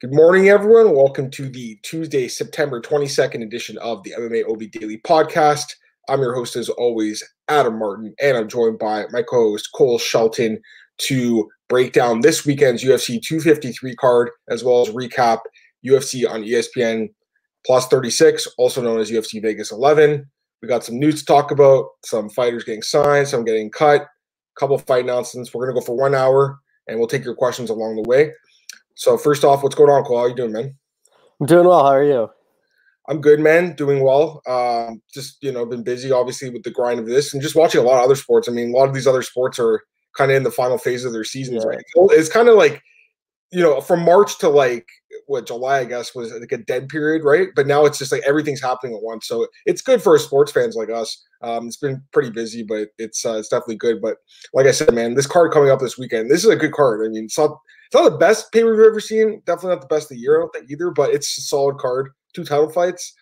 Good morning, everyone. Welcome to the Tuesday, September 22nd edition of the MMA OB Daily Podcast. I'm your host, as always, Adam Martin, and I'm joined by my co host, Cole Shelton, to break down this weekend's UFC 253 card, as well as recap UFC on ESPN Plus 36, also known as UFC Vegas 11. We got some news to talk about, some fighters getting signed, some getting cut, a couple fight announcements. We're going to go for one hour, and we'll take your questions along the way. So first off, what's going on, Cole? How you doing, man? I'm doing well. How are you? I'm good, man. Doing well. Um, just you know, been busy, obviously, with the grind of this, and just watching a lot of other sports. I mean, a lot of these other sports are kind of in the final phase of their seasons, yeah. right? It's kind of like, you know, from March to like what July, I guess, was like a dead period, right? But now it's just like everything's happening at once, so it's good for sports fans like us. Um, it's been pretty busy, but it's uh, it's definitely good. But like I said, man, this card coming up this weekend, this is a good card. I mean, it's not it's not the best pay per view I've ever seen. Definitely not the best of the year, I don't think either. But it's a solid card. Two title fights,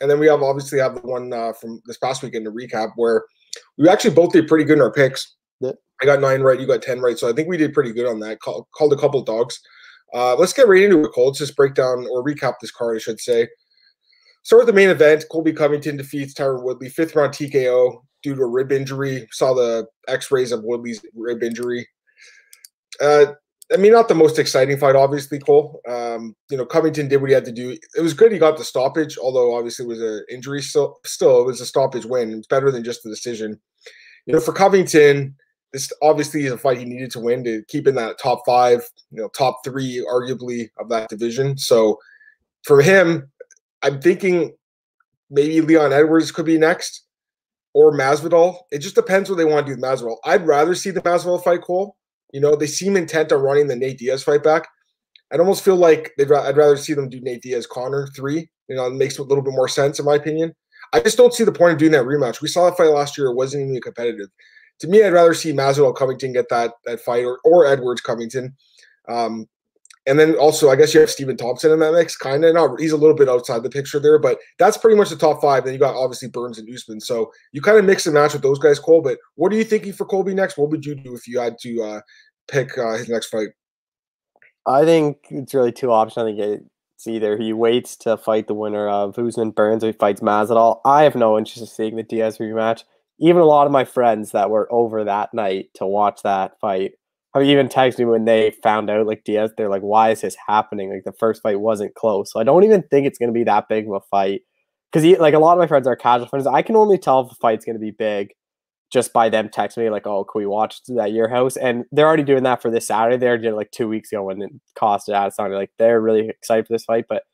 and then we have obviously have the one uh, from this past weekend to recap where we actually both did pretty good in our picks. Yeah. I got nine right, you got ten right, so I think we did pretty good on that. Call, called a couple dogs. Uh, let's get right into it, Cole. Let's just break down or recap this card, I should say. Start with the main event. Colby Covington defeats Tyron Woodley, fifth round TKO due to a rib injury. Saw the X-rays of Woodley's rib injury. Uh, I mean, not the most exciting fight, obviously, Cole. Um, you know, Covington did what he had to do. It was good he got the stoppage, although obviously it was an injury. Still, still, it was a stoppage win. It's better than just the decision. You know, for Covington, this obviously is a fight he needed to win to keep in that top five, you know, top three, arguably, of that division. So for him, I'm thinking maybe Leon Edwards could be next or Masvidal. It just depends what they want to do with Masvidal. I'd rather see the Masvidal fight, Cole you know, they seem intent on running the Nate Diaz fight back. I'd almost feel like they'd I'd rather see them do Nate Diaz Conor three. You know, it makes a little bit more sense in my opinion. I just don't see the point of doing that rematch. We saw that fight last year; it wasn't even competitive. To me, I'd rather see Masvidal Covington get that that fight, or or Edwards Covington. Um, and then also, I guess you have Stephen Thompson in that mix, kind of. Not he's a little bit outside the picture there, but that's pretty much the top five. Then you got obviously Burns and Usman, so you kind of mix and match with those guys, Cole. But what are you thinking for Colby next? What would you do if you had to uh, pick uh, his next fight? I think it's really two options. I think it's either he waits to fight the winner of Usman Burns or he fights Masvidal. I have no interest in seeing the Diaz rematch. Even a lot of my friends that were over that night to watch that fight have even texted me when they found out like Diaz. They're like, "Why is this happening? Like the first fight wasn't close." So I don't even think it's going to be that big of a fight because like a lot of my friends are casual friends. I can only tell if the fight's going to be big just by them texting me like, "Oh, can we watch that at your house?" And they're already doing that for this Saturday. They did it like two weeks ago when it costed out. Sounded like they're really excited for this fight, but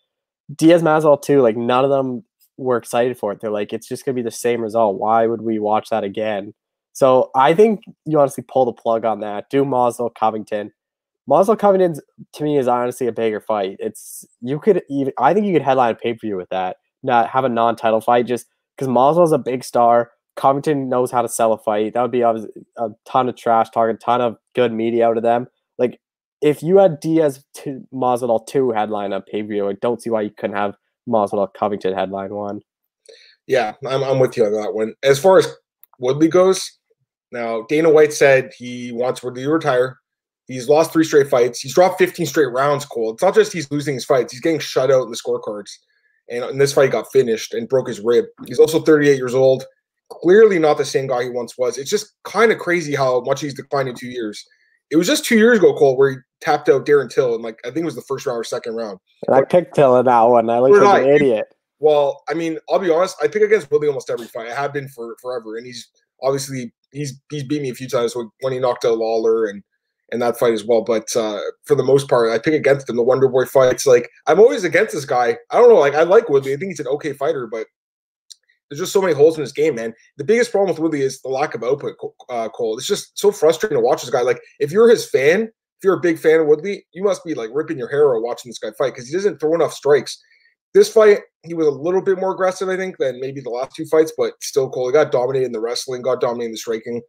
Diaz Masvidal too. Like none of them were excited for it. They're like, it's just gonna be the same result. Why would we watch that again? So I think you honestly pull the plug on that. Do Masvidal Covington. Masvidal Covington to me is honestly a bigger fight. It's you could even I think you could headline pay per view with that. Not have a non title fight just because is a big star. Covington knows how to sell a fight. That would be a, a ton of trash talk, a ton of good media out of them. Like if you had Diaz to two headline a pay per view, I don't see why you couldn't have Masvidal Covington headline one. Yeah, I'm I'm with you on that one. As far as Woodley goes, now Dana White said he wants Woodley to retire. He's lost three straight fights. He's dropped 15 straight rounds. Cole. It's not just he's losing his fights; he's getting shut out in the scorecards. And in this fight, he got finished and broke his rib. He's also 38 years old clearly not the same guy he once was. It's just kind of crazy how much he's declined in two years. It was just two years ago, Cole, where he tapped out Darren Till and like I think it was the first round or second round. And I picked Till in that one. I looked like an idiot. Well, I mean, I'll be honest. I pick against Willie almost every fight. I have been for forever, and he's obviously he's he's beat me a few times when he knocked out Lawler and and that fight as well. But uh, for the most part, I pick against him. The Wonder Boy fights, like I'm always against this guy. I don't know, like I like Woodley. I think he's an okay fighter, but there's just so many holes in his game, man. The biggest problem with Woodley is the lack of output, uh, Cole. It's just so frustrating to watch this guy. Like, if you're his fan, if you're a big fan of Woodley, you must be like ripping your hair out watching this guy fight because he doesn't throw enough strikes. This fight, he was a little bit more aggressive, I think, than maybe the last two fights, but still, Cole, he got dominated in the wrestling, got dominated in the striking.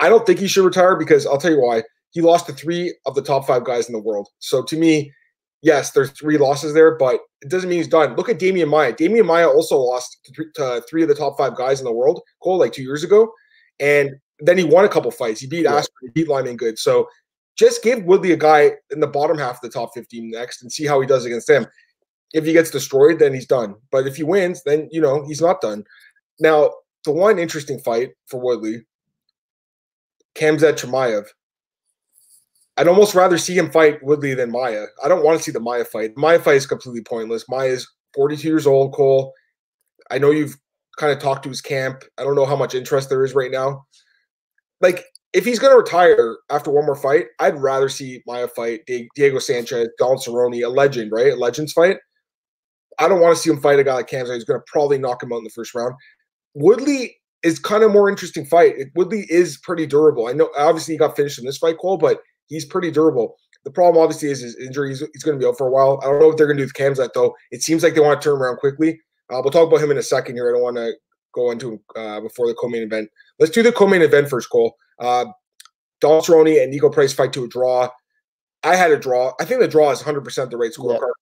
I don't think he should retire because I'll tell you why. He lost to three of the top five guys in the world. So to me, yes, there's three losses there, but it doesn't mean he's done. Look at Demian Maia. Demian Maia also lost to, to three of the top five guys in the world, Cole, like two years ago. And then he won a couple fights. He beat yeah. Askren, he beat Lyman Good. So just give Woodley a guy in the bottom half of the top 15 next and see how he does against them. If he gets destroyed, then he's done. But if he wins, then you know he's not done. Now, the one interesting fight for Woodley, Khamzat Chimaev. I'd almost rather see him fight Woodley than Maia. I don't want to see the Maia fight. Maia fight is completely pointless. Maia is 42 years old, Cole. I know you've kind of talked to his camp. I don't know how much interest there is right now. Like, if he's going to retire after one more fight, I'd rather see Maia fight Diego Sanchez, Don Cerrone, a legend, right? A legends fight. I don't want to see him fight a guy like Khamzat He's going to probably knock him out in the first round. Woodley is kind of more interesting fight. Woodley is pretty durable. I know obviously he got finished in this fight, Cole, but he's pretty durable. The problem obviously is his injury. He's, he's going to be out for a while. I don't know what they're going to do with Khamzat though. It seems like they want to turn around quickly. Uh, we'll talk about him in a second here. I don't want to go into uh, before the co-main event. Let's do the co-main event first, Cole. Uh, Don Cerrone and Niko Price fight to a draw. I had a draw. I think the draw is 100% the right scorecard.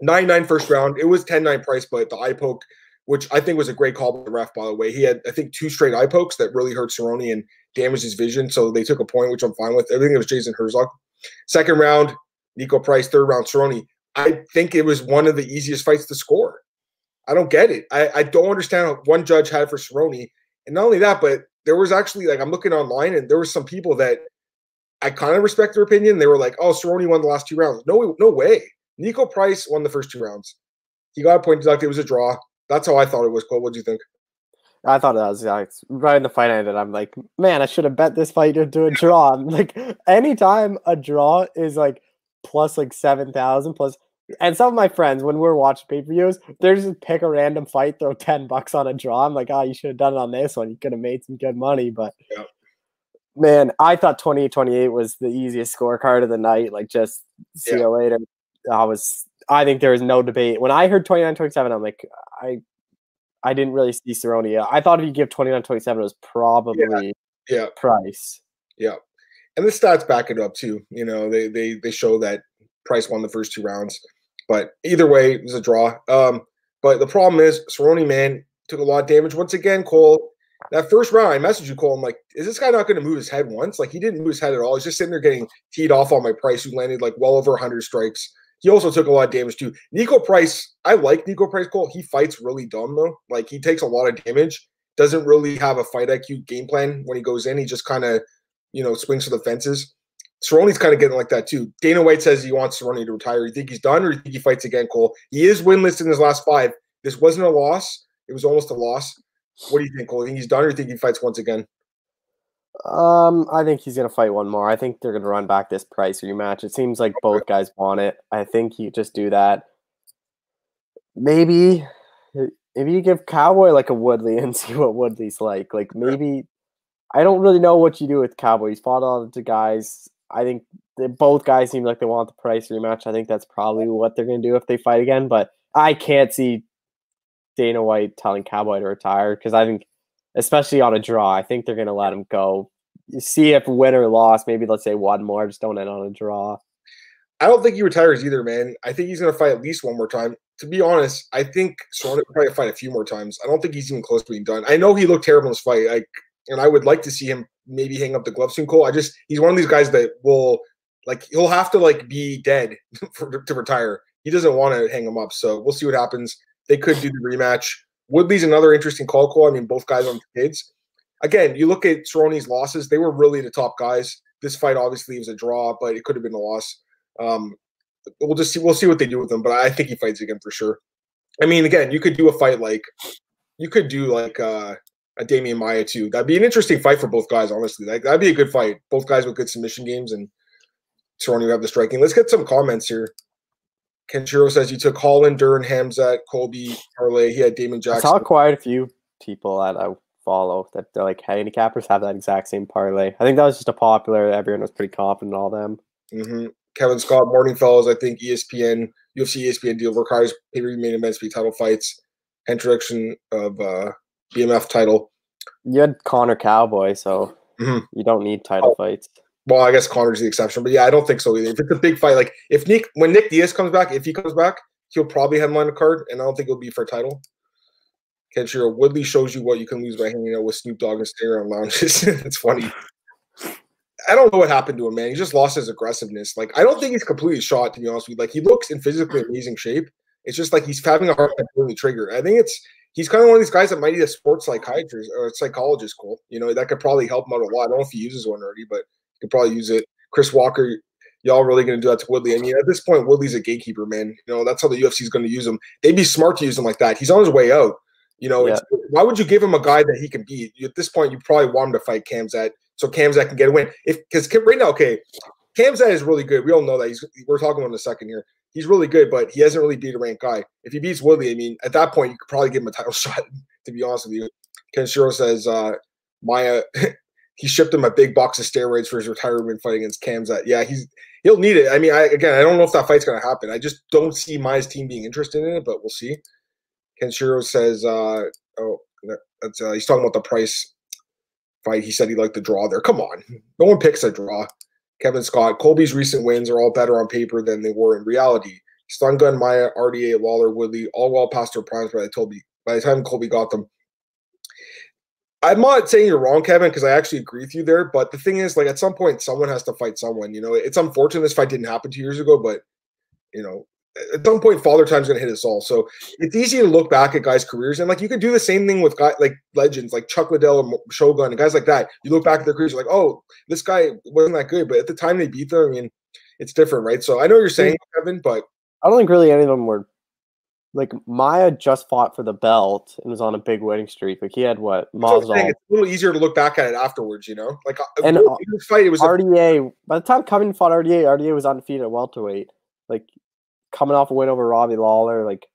9 9 first round. It was 10 9 price, but the eye poke, which I think was a great call by the ref, by the way. He had, I think, two straight eye pokes that really hurt Cerrone and damaged his vision. So they took a point, which I'm fine with. I think it was Jason Herzog. Second round, Niko Price. Third round, Cerrone. I think it was one of the easiest fights to score. I don't get it. I, I don't understand how one judge had for Cerrone. And not only that, but there was actually like I'm looking online and there were some people that I kind of respect their opinion. They were like, "Oh, Cerrone won the last two rounds." No, no way. Niko Price won the first two rounds. He got a point deducted. It was a draw. That's how I thought it was. Cole, what do you think? I thought that was like, right in the fight ended. I'm like, man, I should have bet this fight into a draw. I'm like, anytime a draw is like plus like seven thousand plus, and some of my friends when we're watching pay per views, they're just pick a random fight, throw ten bucks on a draw. I'm like, oh, you should have done it on this one. You could have made some good money, but. Man, I thought 28 28 was the easiest scorecard of the night. Like, just see yeah. you later. I was I think there is no debate. When I heard 29-27, I'm like, I I didn't really see Cerrone. I thought if you give 29-27, it was probably yeah. yeah. Price. Yeah. And the stats back it up too. You know, they they they show that Price won the first two rounds. But either way, it was a draw. Um, but the problem is Cerrone, man, took a lot of damage. Once again, Cole, that first round, I messaged you, Cole. I'm like, is this guy not going to move his head once? Like, he didn't move his head at all. He's just sitting there getting teed off on my price, who landed like well over 100 strikes. He also took a lot of damage too. Niko Price, I like Niko Price Cole. He fights really dumb though. Like he takes a lot of damage. Doesn't really have a fight IQ game plan when he goes in. He just kind of, you know, swings for the fences. Cerrone's kind of getting like that too. Dana White says he wants Cerrone to retire. You think he's done, or you think he fights again, Cole? He is winless in his last five. This wasn't a loss. It was almost a loss. What do you think, Cole? You think he's done, or you think he fights once again? Um, I think he's gonna fight one more. I think they're gonna run back this price rematch. It seems like both guys want it. I think you just do that. Maybe, maybe you give Cowboy like a Woodley and see what Woodley's like. Like maybe, I don't really know what you do with Cowboy. He's fought all the guys. I think both guys seem like they want the price rematch. I think that's probably what they're gonna do if they fight again. But I can't see Dana White telling Cowboy to retire because I think especially on a draw. I think they're going to let him go. See if win or loss, maybe let's say one more, just don't end on a draw. I don't think he retires either, man. I think he's going to fight at least one more time. To be honest, I think Cerrone will probably fight a few more times. I don't think he's even close to being done. I know he looked terrible in this fight, like, and I would like to see him maybe hang up the gloves soon. Cole, I just he's one of these guys that will like he'll have to like be dead for, to retire. He doesn't want to hang him up, so we'll see what happens. They could do the rematch. Woodley's another interesting call call. I mean, both guys on the kids. Again, you look at Cerrone's losses; they were really the top guys. This fight obviously was a draw, but it could have been a loss. Um, we'll just see. We'll see what they do with him, but I think he fights again for sure. I mean, again, you could do a fight like you could do like uh, a Demian Maia too. That'd be an interesting fight for both guys. Honestly, like that'd be a good fight. Both guys with good submission games, and Cerrone have the striking. Let's get some comments here. Kenshiro says you took Holland, Duran, Khamzat, Colby, Parlay. He had Damon Jackson. I saw quite a few people that I follow that they're like handicappers have that exact same parlay. I think that was just a popular. Everyone was pretty confident in all them. Mm-hmm. Kevin Scott, Morning Fellows. I think ESPN, UFC, ESPN deal requires pay per view main events be title fights. Introduction of uh, BMF title. You had Conor Cowboy, so mm-hmm. you don't need title oh. fights. Well, I guess Conor's the exception, but yeah, I don't think so either. If it's a big fight, like if Nick when Nick Diaz comes back, if he comes back, he'll probably headline a card, and I don't think it'll be for a title. Kenshiro Woodley shows you what you can lose by hanging out with Snoop Dogg and staying around lounges. it's funny. I don't know what happened to him, man. He just lost his aggressiveness. Like, I don't think he's completely shot, to be honest with you. Like, he looks in physically amazing shape. It's just like he's having a hard time pulling the trigger. I think it's he's kind of one of these guys that might need a sports psychiatrist or a psychologist, Cole. You know, that could probably help him out a lot. I don't know if he uses one already, but could probably use it. Chris Walker, y'all really going to do that to Woodley? I mean, at this point, Woodley's a gatekeeper, man. You know, that's how the UFC is going to use him. They'd be smart to use him like that. He's on his way out. You know, yeah. why would you give him a guy that he can beat? At this point, you probably want him to fight Khamzat so Khamzat can get a win. If because right now, okay, Khamzat is really good. We all know that. He's we're talking about in a second here. He's really good, but he hasn't really beat a ranked guy. If he beats Woodley, I mean, at that point, you could probably give him a title shot. To be honest with you, Kenshiro says uh, Maia. he shipped him a big box of steroids for his retirement fight against Khamzat. Yeah, he's he'll need it. I mean, I, again, I don't know if that fight's to happen. I just don't see Maia's team being interested in it, but we'll see. Kenshiro says, uh, oh, that's uh, he's talking about the price fight. He said he liked the draw there. Come on, no one picks a draw. Kevin Scott, Colby's recent wins are all better on paper than they were in reality. Stun Gun, Maia, RDA, Lawler, Woodley, all well past their primes by the Colby. By the time Colby got them, I'm not saying you're wrong, Kevin, because I actually agree with you there. But the thing is, like, at some point, someone has to fight someone. You know, it's unfortunate this fight didn't happen two years ago, but you know, at some point, Father Time's going to hit us all. So it's easy to look back at guys' careers, and like you can do the same thing with guys like legends, like Chuck Liddell or Shogun, and guys like that. You look back at their careers, you're like, oh, this guy wasn't that good, but at the time they beat them, I mean, it's different, right? So I know you're saying, hmm. Kevin, but I don't think really any of them were like Maia just fought for the belt and was on a big winning streak. Like he had what Masvidal. It's a little easier to look back at it afterwards, you know. Like uh, fight, it was RDA. A- by the time Covington fought RDA, RDA was undefeated at welterweight. Like coming off a win over Robbie Lawler. Like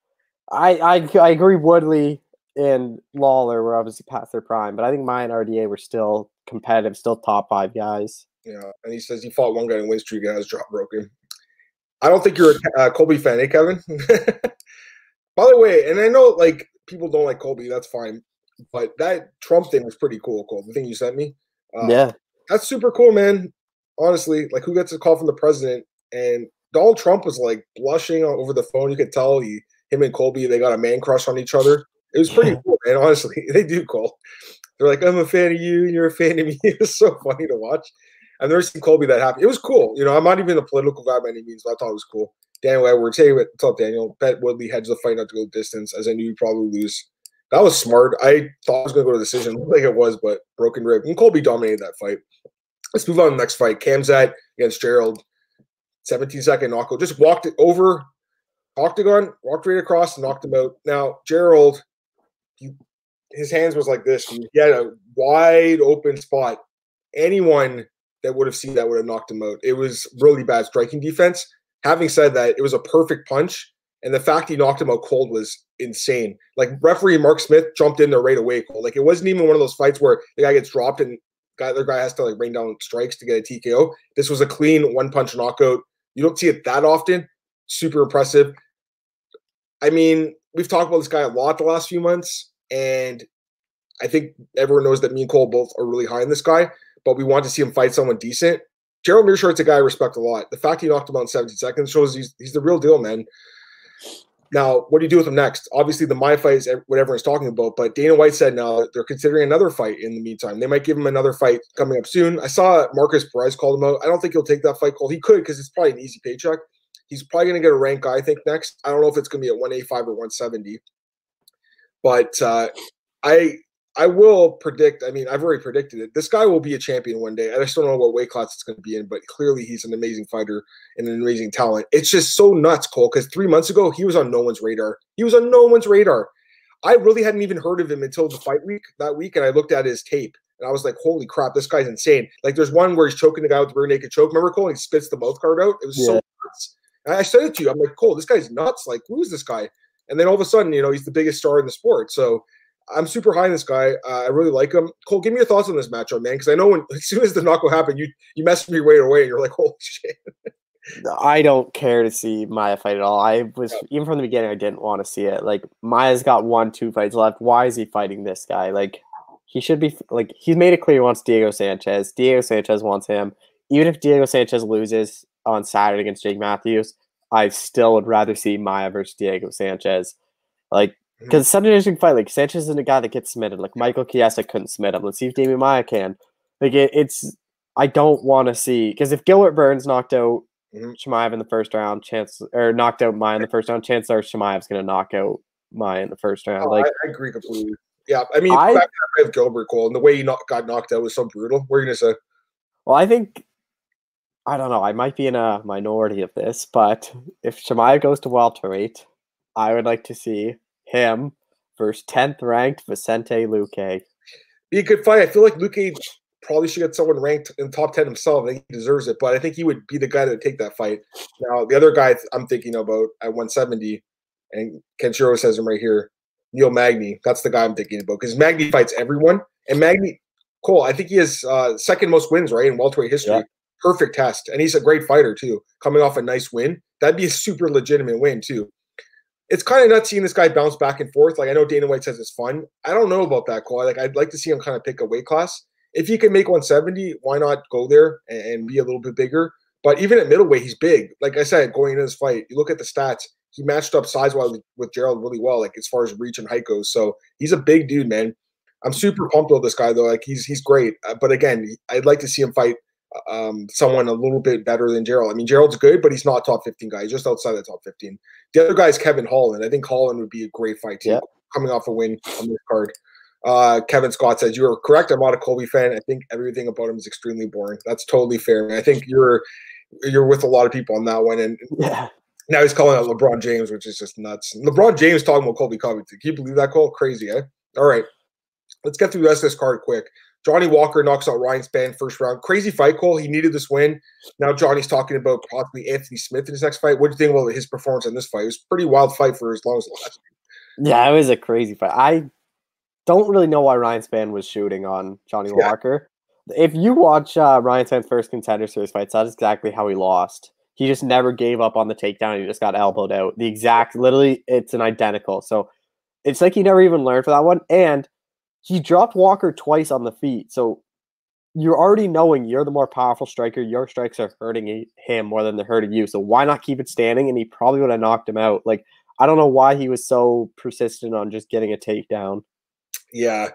I I, I agree Woodley and Lawler were obviously past their prime, but I think Maia and RDA were still competitive, still top five guys. Yeah, and he says he fought one guy in win streak and has drop broken. I don't think you're a uh, Colby fan, eh, Kevin? By the way, and I know like people don't like Colby, that's fine, but that Trump thing was pretty cool. Cole, the thing you sent me, uh, yeah, that's super cool, man. Honestly, like who gets a call from the president and Donald Trump was like blushing over the phone. You could tell he, him and Colby, they got a man crush on each other. It was pretty cool, man. Honestly, they do, Cole. They're like, I'm a fan of you, and you're a fan of me. It was so funny to watch. I've never seen Colby that happy. It was cool. You know, I'm not even a political guy by any means, but I thought it was cool. Daniel Edwards, hey, what's up, Daniel? Bet Woodley hedged the fight not to go distance, as I knew you'd probably lose. That was smart. I thought I was going to go to decision, like it was, but broken rib. And Colby dominated that fight. Let's move on to the next fight. Khamzat against Gerald. 17 second knockout. Just walked it over octagon, walked right across, and knocked him out. Now, Gerald, he, his hands was like this. He had a wide open spot. Anyone that would have seen that would have knocked him out. It was really bad striking defense. Having said that, it was a perfect punch. And the fact he knocked him out cold was insane. Like referee Mark Smith jumped in there right away. Cold. Like it wasn't even one of those fights where the guy gets dropped and guy, other guy has to like rain down strikes to get a TKO. This was a clean one punch knockout. You don't see it that often. Super impressive. I mean, we've talked about this guy a lot the last few months, and I think everyone knows that me and Cole both are really high in this guy, but we want to see him fight someone decent. Gerald Meerschaert's a guy I respect a lot. The fact he knocked him out in 17 seconds shows he's, he's the real deal, man. Now, what do you do with him next? Obviously, the my fight is what everyone's talking about, but Dana White said now they're considering another fight in the meantime. They might give him another fight coming up soon. I saw Markus Perez called him out. I don't think he'll take that fight call. He could because it's probably an easy paycheck. He's probably going to get a rank guy, I think, next. I don't know if it's going to be at 185 or 170. But uh, I I will predict. I mean, I've already predicted it. This guy will be a champion one day. I just don't know what weight class it's going to be in, but clearly he's an amazing fighter and an amazing talent. It's just so nuts, Cole. Because three months ago he was on no one's radar. He was on no one's radar. I really hadn't even heard of him until the fight week that week, and I looked at his tape and I was like, "Holy crap, this guy's insane!" Like, there's one where he's choking the guy with the rear naked choke. Remember, Cole? And he spits the mouth guard out. It was yeah. so nuts. And I said it to you. I'm like, Cole, this guy's nuts. Like, who is this guy? And then all of a sudden, you know, he's the biggest star in the sport. So I'm super high on this guy. Uh, I really like him. Cole, give me your thoughts on this matchup, man. Because I know when as soon as the knockout happened, you you messaged me right away, and you're like, "Holy shit!" I don't care to see Maia fight at all. I was yeah. even from the beginning, I didn't want to see it. Like Maia's got one, two fights left. Why is he fighting this guy? Like he should be like he's made it clear he wants Diego Sanchez. Diego Sanchez wants him. Even if Diego Sanchez loses on Saturday against Jake Matthews, I still would rather see Maia versus Diego Sanchez. Like because mm-hmm. Sunday can fight, like Sanchez isn't a guy that gets submitted. Like Michael Chiesa couldn't submit him. Let's see if Demian Maia can. Like it, it's, I don't want to see because if Gilbert Burns knocked out Mhm. Chimaev in the first round, chance or knocked out Maia in the first round, chances are Chimaev's going to knock out Maia in the first round. Oh, like I, I agree completely. Yeah, I mean, I- fact that I have Gilbert Cole and the way he not, got knocked out was so brutal. What are you gonna say? Well, I think I don't know. I might be in a minority of this, but if Chimaev goes to welterweight, I would like to see him versus tenth ranked Vicente Luque. Be a good fight. I feel like Luque probably should get someone ranked in top ten himself. I think he deserves it, but I think he would be the guy that would take that fight. Now, the other guy I'm thinking about at 170, and Kenshiro says him right here, Neil Magny. That's the guy I'm thinking about because Magny fights everyone, and Magny Cole. I think he has uh, second most wins right in welterweight history. Yeah. Perfect test, and he's a great fighter too. Coming off a nice win, that'd be a super legitimate win too. It's kind of nuts seeing this guy bounce back and forth. Like I know Dana White says it's fun. I don't know about that, Cole. Like I'd like to see him kind of pick a weight class. If he can make 170, why not go there and, and be a little bit bigger? But even at middleweight, he's big. Like I said, going into this fight, you look at the stats. He matched up size wise with, with Gerald really well, like as far as reach and height goes. So he's a big dude, man. I'm super pumped with this guy though. Like he's he's great. Uh, but again, I'd like to see him fight um, someone a little bit better than Gerald. I mean, Gerald's good, but he's not top 15 guy. He's just outside the top 15. The other guy is Kevin Holland. I think Holland would be a great fight too, Yeah. coming off a win on this card. Uh, Kevin Scott says you are correct. I'm not a Colby fan. I think everything about him is extremely boring. That's totally fair. I think you're you're with a lot of people on that one. And Yeah. now he's calling out LeBron James, which is just nuts. LeBron James talking about Colby Covington. Can you believe that call? Crazy, eh? All right. Let's get through the rest of this card quick. Johnny Walker knocks out Ryan Spann first round. Crazy fight, Cole. He needed this win. Now Johnny's talking about possibly Anthony Smith in his next fight. What do you think about his performance in this fight? It was a pretty wild fight for as long as it lasted. Yeah, it was a crazy fight. I don't really know why Ryan Spann was shooting on Johnny Yeah. Walker. If you watch uh, Ryan Spann's first contender series fights, that's exactly how he lost. He just never gave up on the takedown. He just got elbowed out. The exact, literally, it's an identical. So it's like he never even learned for that one. And he dropped Walker twice on the feet. So you're already knowing you're the more powerful striker. Your strikes are hurting him more than they're hurting you. So why not keep it standing? And he probably would have knocked him out. Like I don't know why he was so persistent on just getting a takedown. Yeah.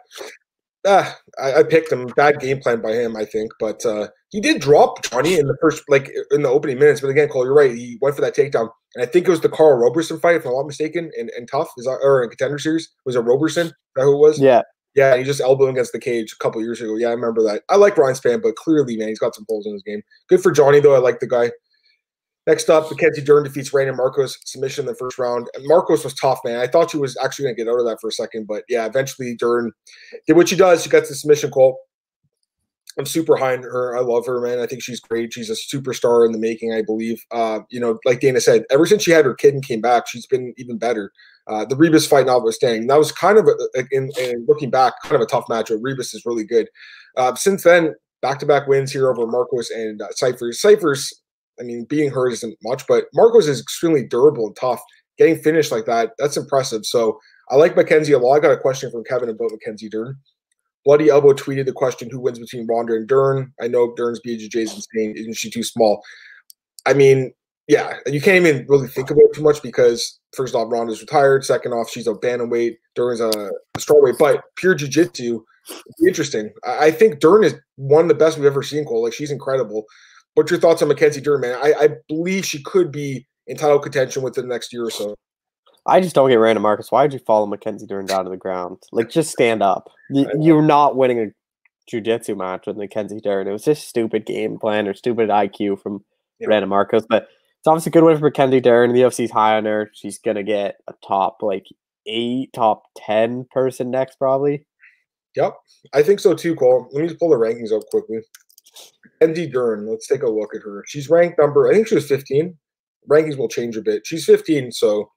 Ah, I, I picked him. Bad game plan by him, I think. But uh, he did drop Johnny in the first, like in the opening minutes. But again, Cole, you're right. He went for that takedown. And I think it was the Karl Roberson fight, if I'm not mistaken, and, and tough. Is that or in contender series? Was it Roberson? Is that who it was? Yeah, Yeah, he just elbowed against the cage a couple years ago. Yeah, I remember that. I like Ryan Spann, but clearly, man, he's got some holes in his game. Good for Johnny, though. I like the guy. Next up, Mackenzie Dern defeats Randa Markos submission in the first round. And Markos was tough, man. I thought she was actually going to get out of that for a second, but yeah, eventually Dern did what she does. She gets the submission call. I'm super high on her. I love her, man. I think she's great. She's a superstar in the making, I believe. Uh, you know, like Dana said, ever since she had her kid and came back, she's been even better. Uh, the Ribas fight notwithstanding, that was kind of a, in, in looking back, kind of a tough matchup. Ribas is really good. Uh, since then, back-to-back wins here over Markos and uh, Cifers. Cifers, I mean, being hurt isn't much, but Markos is extremely durable and tough. Getting finished like that, that's impressive. So I like Mackenzie a lot. I got a question from Kevin about Mackenzie Dern. Bloody Elbow tweeted the question, who wins between Ronda and Dern? I know Dern's BJJ is insane. Isn't she too small? I mean, yeah, you can't even really think about it too much because first off, Ronda's retired. Second off, she's a bantamweight. Dern's a, strawweight. But pure jiu-jitsu, interesting. I, I think Dern is one of the best we've ever seen, Cole. Like, she's incredible. What's your thoughts on Mackenzie Dern, man? I, I believe she could be in title contention within the next year or so. I just don't get Randa Markos. Why did you follow Mackenzie Dern down to the ground? Like, just stand up. You're not winning a jujitsu match with Mackenzie Dern. It was just stupid game plan or stupid IQ from Yeah. Randa Markos. But it's obviously a good win for Mackenzie Dern. The UFC's high on her. She's gonna get a top like eight, top ten person next, probably. Yep, I think so too, Cole. Let me just pull the rankings up quickly. Andy Dern, let's take a look at her. She's ranked number, I think she was 15. Rankings will change a bit. She's 15, so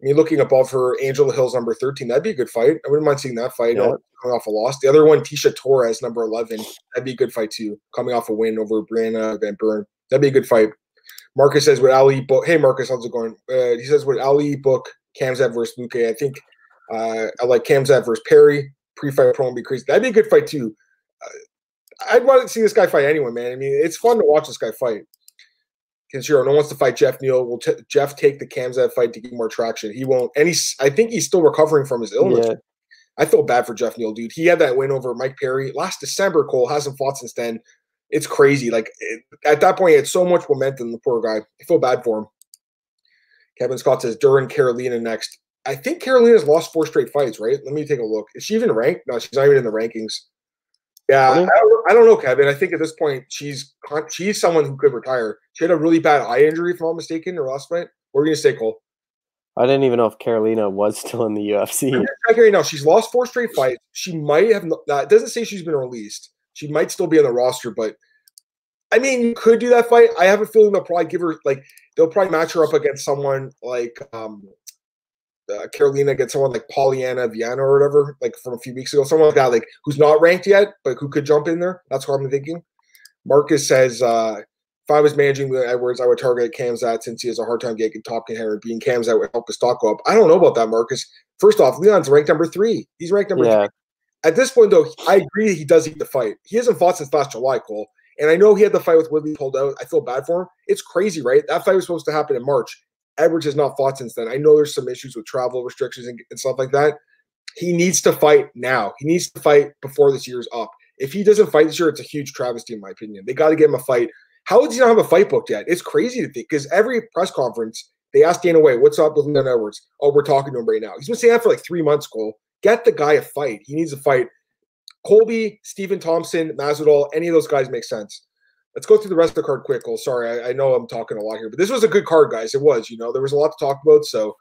I mean, looking above her, Angela Hill's number 13. That'd be a good fight. I wouldn't mind seeing that fight Yeah. coming off a loss. The other one, Tecia Torres, number 11. That'd be a good fight too, coming off a win over Brianna Van Buren. That'd be a good fight. Marcus says, would Ali book? Hey, Marcus, how's it going? Uh, he says, would Ali book Khamzat versus Luque? I think uh, I like Khamzat versus Perry. Pre-fight promo be crazy. That'd be a good fight too. Uh, I'd want to see this guy fight anyone, man. I mean, it's fun to watch this guy fight. Kenshiro, no one wants to fight Jeff Neal. Will t- Jeff take the Khamzat fight to get more traction? He won't. And he's, I think he's still recovering from his illness. Yeah. I feel bad for Jeff Neal, dude. He had that win over Mike Perry last December. Cole hasn't fought since then. It's crazy. Like it, at that point, he had so much momentum. The poor guy. I feel bad for him. Kevin Scott says Duran Karolina next. I think Karolina's lost four straight fights, right? Let me take a look. Is she even ranked? No, she's not even in the rankings. Yeah, I don't, I don't, know, Kevin. I think at this point she's she's someone who could retire. She had a really bad eye injury, if I'm not mistaken, her last fight. What are you gonna say, Cole? I didn't even know if Karolina was still in the UFC. I Right now, she's lost four straight fights. She might have. That doesn't say she's been released. She might still be on the roster, but I mean, you could do that fight. I have a feeling they'll probably give her like they'll probably match her up against someone like um uh, Karolina against someone like Polyana Viana or whatever, like from a few weeks ago. Someone like that, like who's not ranked yet, but who could jump in there. That's what I'm thinking. Marcus says, uh, if I was managing the Edwards, I would target Khamzat since he has a hard time getting top contender. Being Khamzat would help his stock go up. I don't know about that, Marcus. First off, Leon's ranked number three. He's ranked number yeah. three. At this point, though, I agree he does need the fight. He hasn't fought since last July, Cole. And I know he had the fight with Woodley pulled out. I feel bad for him. It's crazy, right? That fight was supposed to happen in March. Edwards has not fought since then. I know there's some issues with travel restrictions and, and stuff like that. He needs to fight now. He needs to fight before this year's up. If he doesn't fight this year, it's a huge travesty, in my opinion. They got to get him a fight. How does he not have a fight booked yet? It's crazy to think because every press conference, they ask Dana White, what's up with Leon Edwards? Oh, we're talking to him right now. He's been saying that for like three months, Cole. Get the guy a fight. He needs a fight. Colby, Stephen Thompson, Masvidal, any of those guys make sense. Let's go through the rest of the card quick. Well, sorry, I, I, know I'm talking a lot here, but this was a good card, guys. It was, you know, there was a lot to talk about, so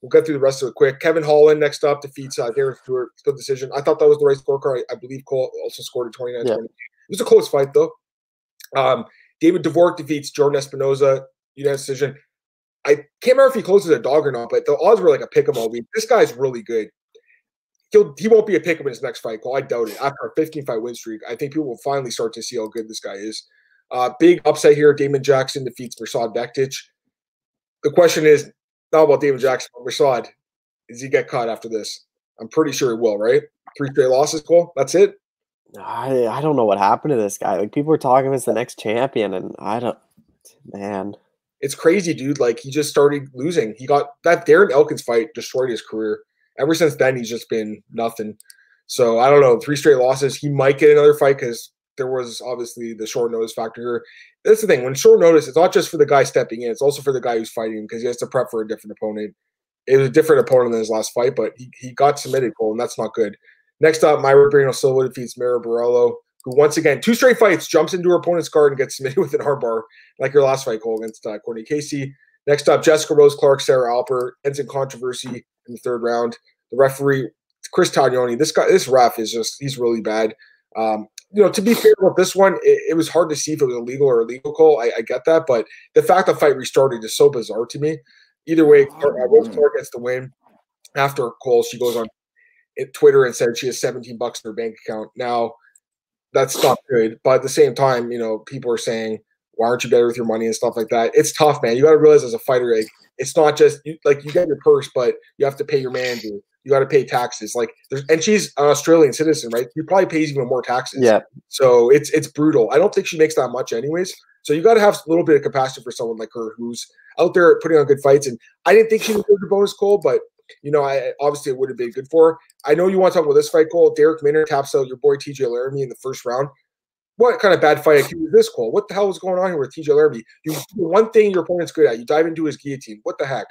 we'll get through the rest of it quick. Kevin Holland next up defeats uh, Darren Stewart. Split decision. I thought that was the right scorecard. I, I believe Cole also scored a 29 yeah. It was a close fight, though. Um, David Dvorak defeats Jordan Espinosa. Unanimous decision. I can't remember if he closes a dog or not, but the odds were like a pick 'em all week. This guy's really good he'll he won't be a pick in his next fight. Call I doubt it. After a 15 fight win streak, I think people will finally start to see how good this guy is. Uh, big upset here. Damon Jackson defeats Mirsad Bektic. The question is not about Damon Jackson, but Mirsad. Does he get caught after this? I'm pretty sure he will. Right? Three straight losses. Cole. That's it. I I don't know what happened to this guy. Like people were talking as the next champion, and I don't. Man, it's crazy, dude. Like he just started losing. He got that Darren Elkins fight destroyed his career ever since then, he's just been nothing. So I don't know. Three straight losses. He might get another fight because there was obviously the short notice factor here. That's the thing. When short notice, it's not just for the guy stepping in; it's also for the guy who's fighting because he has to prep for a different opponent. It was a different opponent than his last fight, but he, he got submitted, Cole, and that's not good. Next up, Mayra Bueno Silva defeats Mara Borella, who once again, two straight fights, jumps into her opponent's guard and gets submitted with an armbar, like her last fight, Cole, against uh, Courtney Casey. Next up, Jessica Rose Clark, Sarah Alpar, ends in controversy in the third round. The referee, Chris Tognoni, this guy, this ref is just, he's really bad. Um, you know, to be fair about this one, it, it, was hard to see if it was illegal or illegal call. I, I, get that, but the fact the fight restarted is so bizarre to me. Either way, Clark, uh, Rose Clark gets the win. After Cole, she goes on Twitter and said she has 17 bucks in her bank account. Now, that's not good, but at the same time, you know, people are saying, "Why aren't you better with your money and stuff like that?" It's tough, man. You got to realize as a fighter, like it's not just you, like you get your purse, but you have to pay your manager you got to pay taxes. Like there's, and she's an Australian citizen, right? He probably pays even more taxes. Yeah. So it's it's brutal. I don't think she makes that much, anyways. So you got to have a little bit of compassion for someone like her who's out there putting on good fights. And I didn't think she was a bonus Cole, but you know, I obviously it would have been good for her. I know you want to talk about this fight, Cole. Darrick Minner taps out your boy TJ Laramie in the first round. What kind of bad fight was this, Cole? What the hell was going on here with TJ Laramie? You one thing your opponent's good at. You dive into his guillotine. What the heck?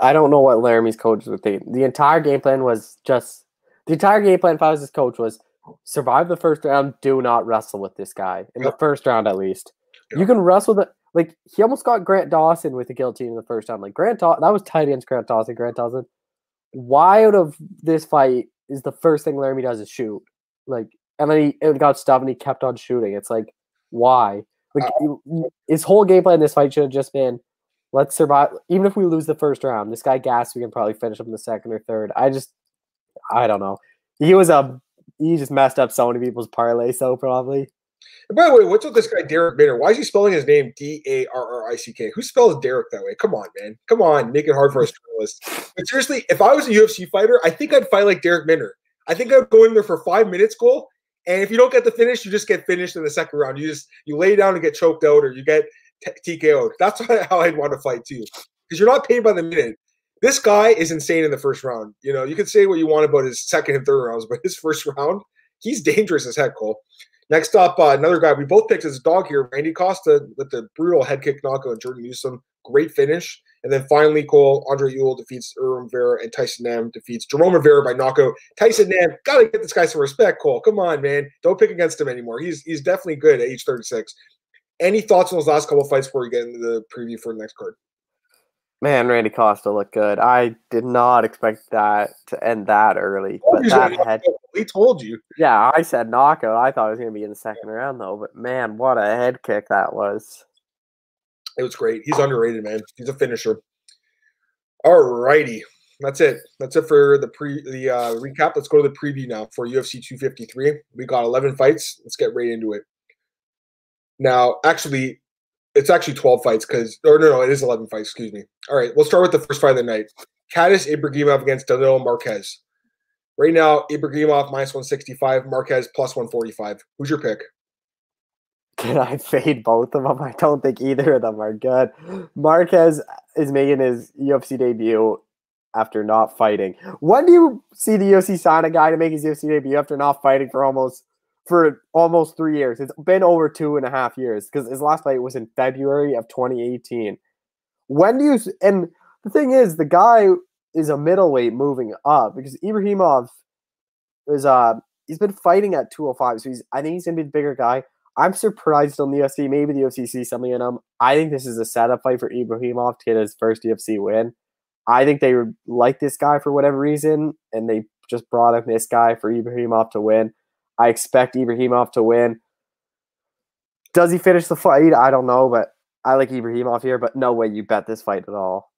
I don't know what Laramie's coach would think. The entire game plan was just the entire game plan. If I was his coach, was survive the first round. Do not wrestle with this guy in yep. the first round, at least. Yep. You can wrestle the like he almost got Grant Dawson with the guillotine in the first round. Like Grant Dawson, that was tight against Grant Dawson. Grant Dawson. Why out of this fight is the first thing Laramie does is shoot. Like and then he it got stuffed and he kept on shooting. It's like why? Like uh, his whole game plan this fight should have just been let's survive. Even if we lose the first round, this guy Gas, we can probably finish him in the second or third. I just, I don't know. He was a, he just messed up so many people's parlay. So probably. And by the way, what's with this guy Derek Minner? Why is he spelling his name D A R R I C K? Who spells Derek that way? Come on, man. Come on, make it hard for us journalists. But seriously, if I was a UFC fighter, I think I'd fight like Darrick Minner. I think I'd go in there for five minutes, goal. And if you don't get the finish, you just get finished in the second round. You just you lay down and get choked out, or you get TKO. That's how I'd want to fight too, because you're not paid by the minute. This guy is insane in the first round. You know, you can say what you want about his second and third rounds, but his first round, he's dangerous as heck, Cole. Next up, uh, another guy we both picked as a dog here, Randy Costa with the brutal head kick knockout on Journey Newson. Great finish. And then finally, Cole, Andre Ewell defeats Irwin Vera, and Tyson Nam defeats Jerome Rivera by knockout. Tyson Nam, gotta get this guy some respect, Cole. Come on, man. Don't pick against him anymore. He's he's definitely good at age 36. Any thoughts on those last couple fights before we get into the preview for the next card? Man, Randy Costa looked good. I did not expect that to end that early. But that head, we told you. Yeah, I said knockout. I thought it was going to be in the second round, though. But man, what a head kick that was. It was great. He's underrated, man. He's a finisher. All righty. That's it. That's it for the pre the uh, recap. Let's go to the preview now for UFC 253. We got 11 fights. Let's get right into it. Now, actually, it's actually 12 fights because, or no, no, it is 11 fights. Excuse me. All right, we'll start with the first fight of the night. Khadis Ibragimov against Danilo Marques. Right now, Ibragimov minus 165, Marques plus 145. Who's your pick? Can I fade both of them? I don't think either of them are good. Marques is making his UFC debut after not fighting. When do you see the UFC sign a guy to make his UFC debut after not fighting for almost for almost three years. It's been over two and a half years because his last fight was in February of 2018. When do you and the thing is, the guy is a middleweight moving up because Ibragimov is uh he's been fighting at 205, so he's I think he's gonna be the bigger guy. I'm surprised on the UFC. Maybe the UFC sees something in him. I think this is a setup fight for Ibragimov to get his first UFC win. I think they like this guy for whatever reason, and they just brought in this guy for Ibragimov to win. I expect Ibragimov to win. Does he finish the fight? I don't know, but I like Ibragimov here, but no way you bet this fight at all.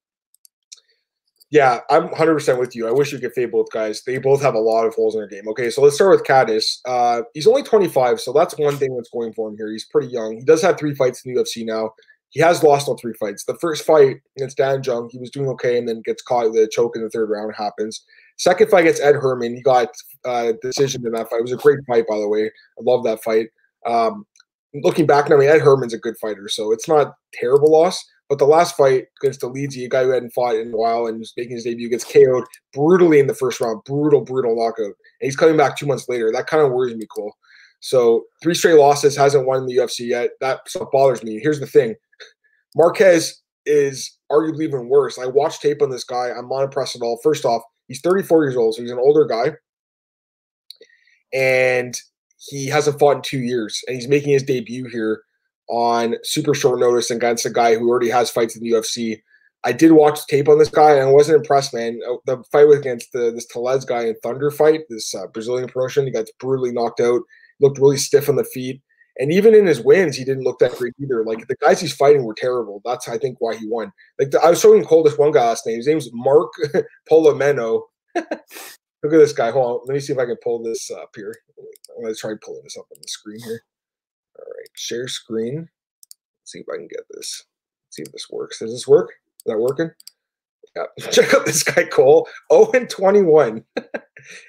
Yeah, I'm 100% with you. I wish you could fade both guys. They both have a lot of holes in their game. Okay, so let's start with Khadis. Uh, he's only 25, so that's one thing that's going for him here. He's pretty young. He does have three fights in the UFC now. He has lost all three fights. The first fight against Dan Jung, he was doing okay and then gets caught with a choke in the third round. Happens. Second fight against Ed Herman, he got a uh, decision in that fight. It was a great fight, by the way. I love that fight. Um, looking back, I mean, Ed Herman's a good fighter, so it's not terrible loss. But the last fight against Dolidze, a guy who hadn't fought in a while and was making his debut, gets KO'd brutally in the first round. Brutal, brutal knockout. And he's coming back two months later. That kind of worries me, Cole. So three straight losses, hasn't won the UFC yet. That bothers me. Here's the thing. Marques is arguably even worse. I watched tape on this guy. I'm not impressed at all. First off, He's 34 years old, so he's an older guy. And he hasn't fought in two years. And he's making his debut here on super short notice against a guy who already has fights in the UFC. I did watch tape on this guy and I wasn't impressed, man. Uh, the fight was against the, this Telez guy in Thunder fight, this uh, Brazilian promotion. He got brutally knocked out, looked really stiff on the feet. And even in his wins, he didn't look that great either. Like the guys he's fighting were terrible. That's I think why he won. Like the, I was showing Cole this one guy last name. His name's Mark Polomeno. Look at this guy. Hold on. Let me see if I can pull this up here. I'm gonna try pulling this up on the screen here. Share screen. Let's see if I can get this. Let's see if this works. Does this work? Is that working? Yeah. Check out this guy Cole. 0 and 21. and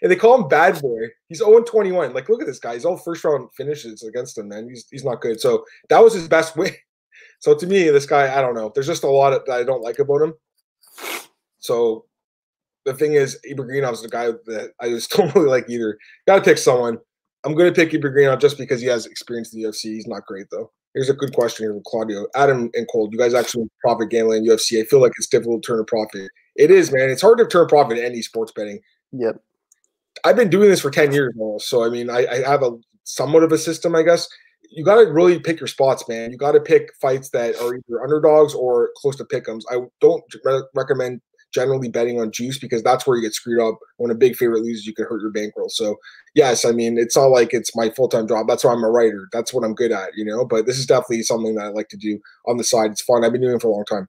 they call him bad boy. He's 0 21. Like, look at this guy. He's all first round finishes against him, man. He's he's not good. So that was his best win. So to me, this guy, I don't know. There's just a lot that I don't like about him. So the thing is, Ibragimov's the guy that I just don't really like either. Got to pick someone. I'm going to pick Ibragimov just because he has experience in the UFC. He's not great though. Here's a good question here from Claudio. Adam and Cole, you guys actually profit gambling in UFC. I feel like it's difficult to turn a profit. It is, man. It's hard to turn a profit in any sports betting. Yep. I've been doing this for 10 years now, So, I mean, I, I have a somewhat of a system, I guess. You got to really pick your spots, man. You got to pick fights that are either underdogs or close to pick'ems. I don't re- recommend generally betting on juice because that's where you get screwed up. When a big favorite loses, you could hurt your bankroll. So, yes, I mean, it's not like it's my full time job. That's why I'm a writer. That's what I'm good at, you know. But this is definitely something that I like to do on the side. It's fun. I've been doing it for a long time.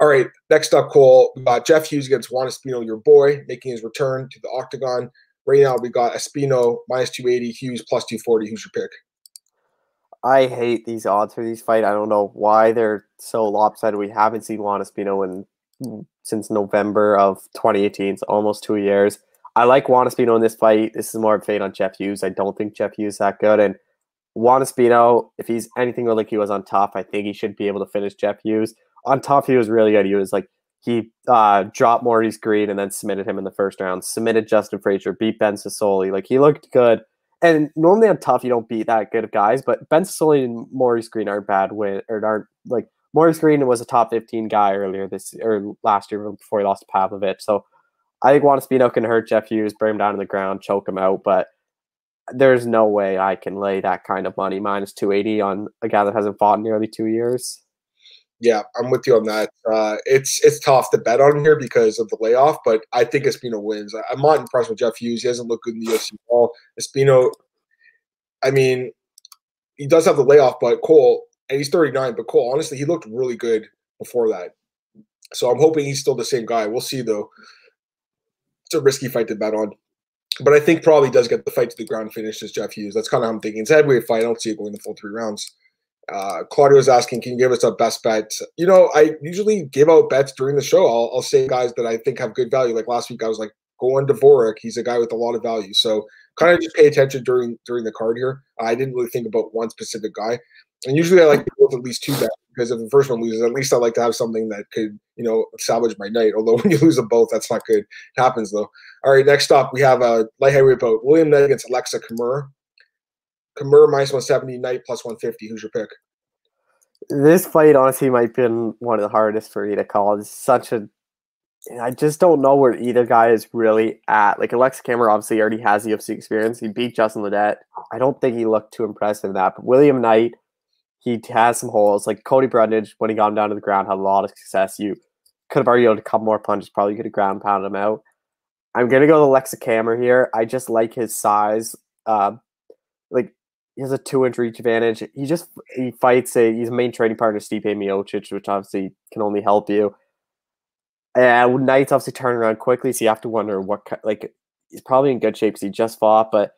All right, next up, Cole. We got Jeff Hughes against Juan Espino, your boy, making his return to the octagon. Right now, we got Espino minus 280, Hughes plus 240. Who's your pick? I hate these odds for these fight. I don't know why they're so lopsided. We haven't seen Juan Espino in since November of 2018, so almost two years. I like Juan Espino in this fight. This is more of a fade on Jeff Hughes. I don't think Jeff Hughes that good. And Juan Espino, if he's anything like he was on top, I think he should be able to finish Jeff Hughes. On top, he was really good. He was like he uh, dropped Maurice Greene and then submitted him in the first round. Submitted Justin Frazier, beat Ben Sosoli. Like he looked good. and normally on TUF you don't beat that good of guys, but Ben Sicilian and Maurice Greene aren't bad win or aren't like Maurice Greene was a top 15 guy earlier this or last year before he lost to Pavlovich. So I think Juan Espino can hurt Jeff Hughes, bring him down to the ground, choke him out, but there's no way I can lay that kind of money minus 280 on a guy that hasn't fought in nearly two years. Yeah, I'm with you on that. Uh, it's it's tough to bet on here because of the layoff, but I think Espino wins. I'm not impressed with Jeff Hughes. He hasn't looked good in the UFC at all. Espino, I mean, he does have the layoff, but Cole, and he's 39, but Cole, honestly, he looked really good before that. So I'm hoping he's still the same guy. We'll see, though. It's a risky fight to bet on. But I think probably does get the fight to the ground finish as Jeff Hughes. That's kind of how I'm thinking. It's a heavyweight fight. I don't see it going the full three rounds. Uh, Claudio is asking, can you give us a best bet? You know, I usually give out bets during the show. I'll, I'll say guys that I think have good value. Like last week, I was like, go on Dvorak. He's a guy with a lot of value. So kind of just pay attention during during the card here. I didn't really think about one specific guy. And usually I like to with at least two bets because if the first one loses, at least I like to have something that could, you know, salvage my night. Although when you lose them both, that's not good. It happens though. All right, next up we have a light heavyweight bout. William Knight against Aleksa Camur. Camur minus 170, Knight plus 150. Who's your pick? This fight honestly might be one of the hardest for me to call. It's such a I just don't know where either guy is really at. Like Aleksa Camur obviously already has the UFC experience. He beat Justin Ledet. I don't think he looked too impressive in that. But William Knight, he has some holes. Like Cody Brundage, when he got him down to the ground, had a lot of success. You could have argued a couple more punches, probably could have ground pounded him out. I'm gonna go to Aleksa Camur here. I just like his size. Uh, like he has a two inch reach advantage. He just he fights a he's a main training partner Stipe Miocic, which obviously can only help you. And Knight's obviously turning around quickly, so you have to wonder what like he's probably in good shape because he just fought, but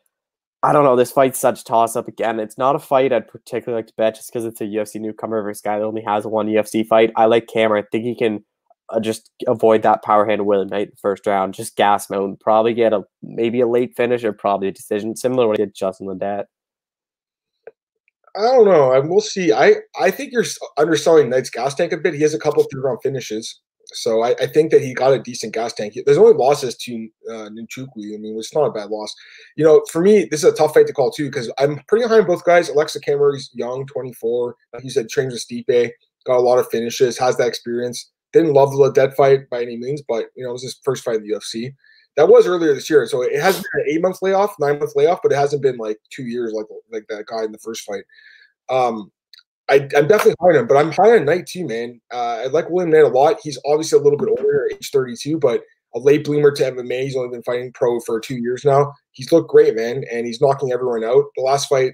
I don't know. This fight's such toss up again. It's not a fight I'd particularly like to bet just because it's a UFC newcomer versus guy that only has one UFC fight. I like Cameron. I think he can uh, just avoid that power hand William Knight in the first round. Just gas him out and probably get a maybe a late finish or probably a decision, similar to what he did Justin Ledet. I don't know. We'll see. I I think you're underselling Knight's gas tank a bit. He has a couple three round finishes. So I, I, think that he got a decent gas tank. There's only losses to uh. I mean, it's not a bad loss. You know, for me, this is a tough fight to call too because I'm pretty high on both guys. Aleksa Camur's young, 24. Like you said, trains with Stipe, got a lot of finishes, has that experience. Didn't love the dead fight by any means, but you know, it was his first fight in the UFC. That was earlier this year, so it has been an eight month layoff, nine month layoff, but it hasn't been like two years like like that guy in the first fight. Um, I, am definitely high on him, but I'm high on Knight too, man. Uh, I like William Knight a lot. He's obviously a little bit older, age 32, but a late bloomer to MMA. He's only been fighting pro for two years now. He's looked great, man, and he's knocking everyone out. The last fight,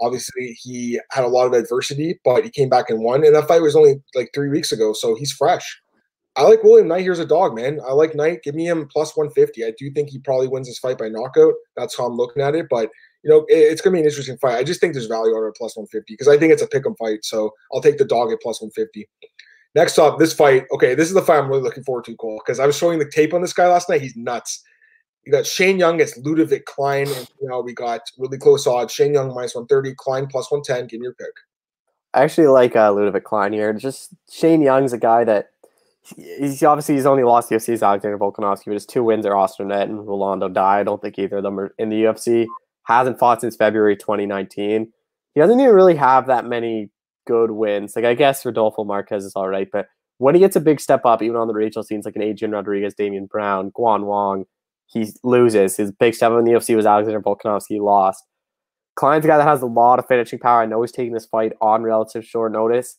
obviously, he had a lot of adversity, but he came back and won. And that fight was only like three weeks ago, so he's fresh. I like William Knight here's a dog, man. I like Knight. Give me him plus 150. I do think he probably wins this fight by knockout. That's how I'm looking at it. But you know, it's going to be an interesting fight. I just think there's value on it plus 150 because I think it's a pick 'em fight. So I'll take the dog at plus 150. Next up, this fight. Okay, this is the fight I'm really looking forward to, Cole, because I was showing the tape on this guy last night. He's nuts. You got Shane Young against Ludovit Klein. And, you know, we got really close odds. Shane Young minus 130, Klein plus 110. Give me your pick. I actually like uh, Ludovit Klein here. Just Shane Young's a guy that he's obviously he's only lost the UFC's Alexander Volkanovski, but his two wins are Austin Arnett and Rolando Dy. I don't think either of them are in the UFC hasn't fought since February 2019. He doesn't even really have that many good wins. Like I guess Rodolfo Marquez is all right, but when he gets a big step up, even on the regional scenes like an Adrian Rodriguez, Damian Brown, Guan Wong, he loses. His big step up in the UFC was Alexander Volkanovski. Lost. Klein's a guy that has a lot of finishing power. I know he's taking this fight on relative short notice.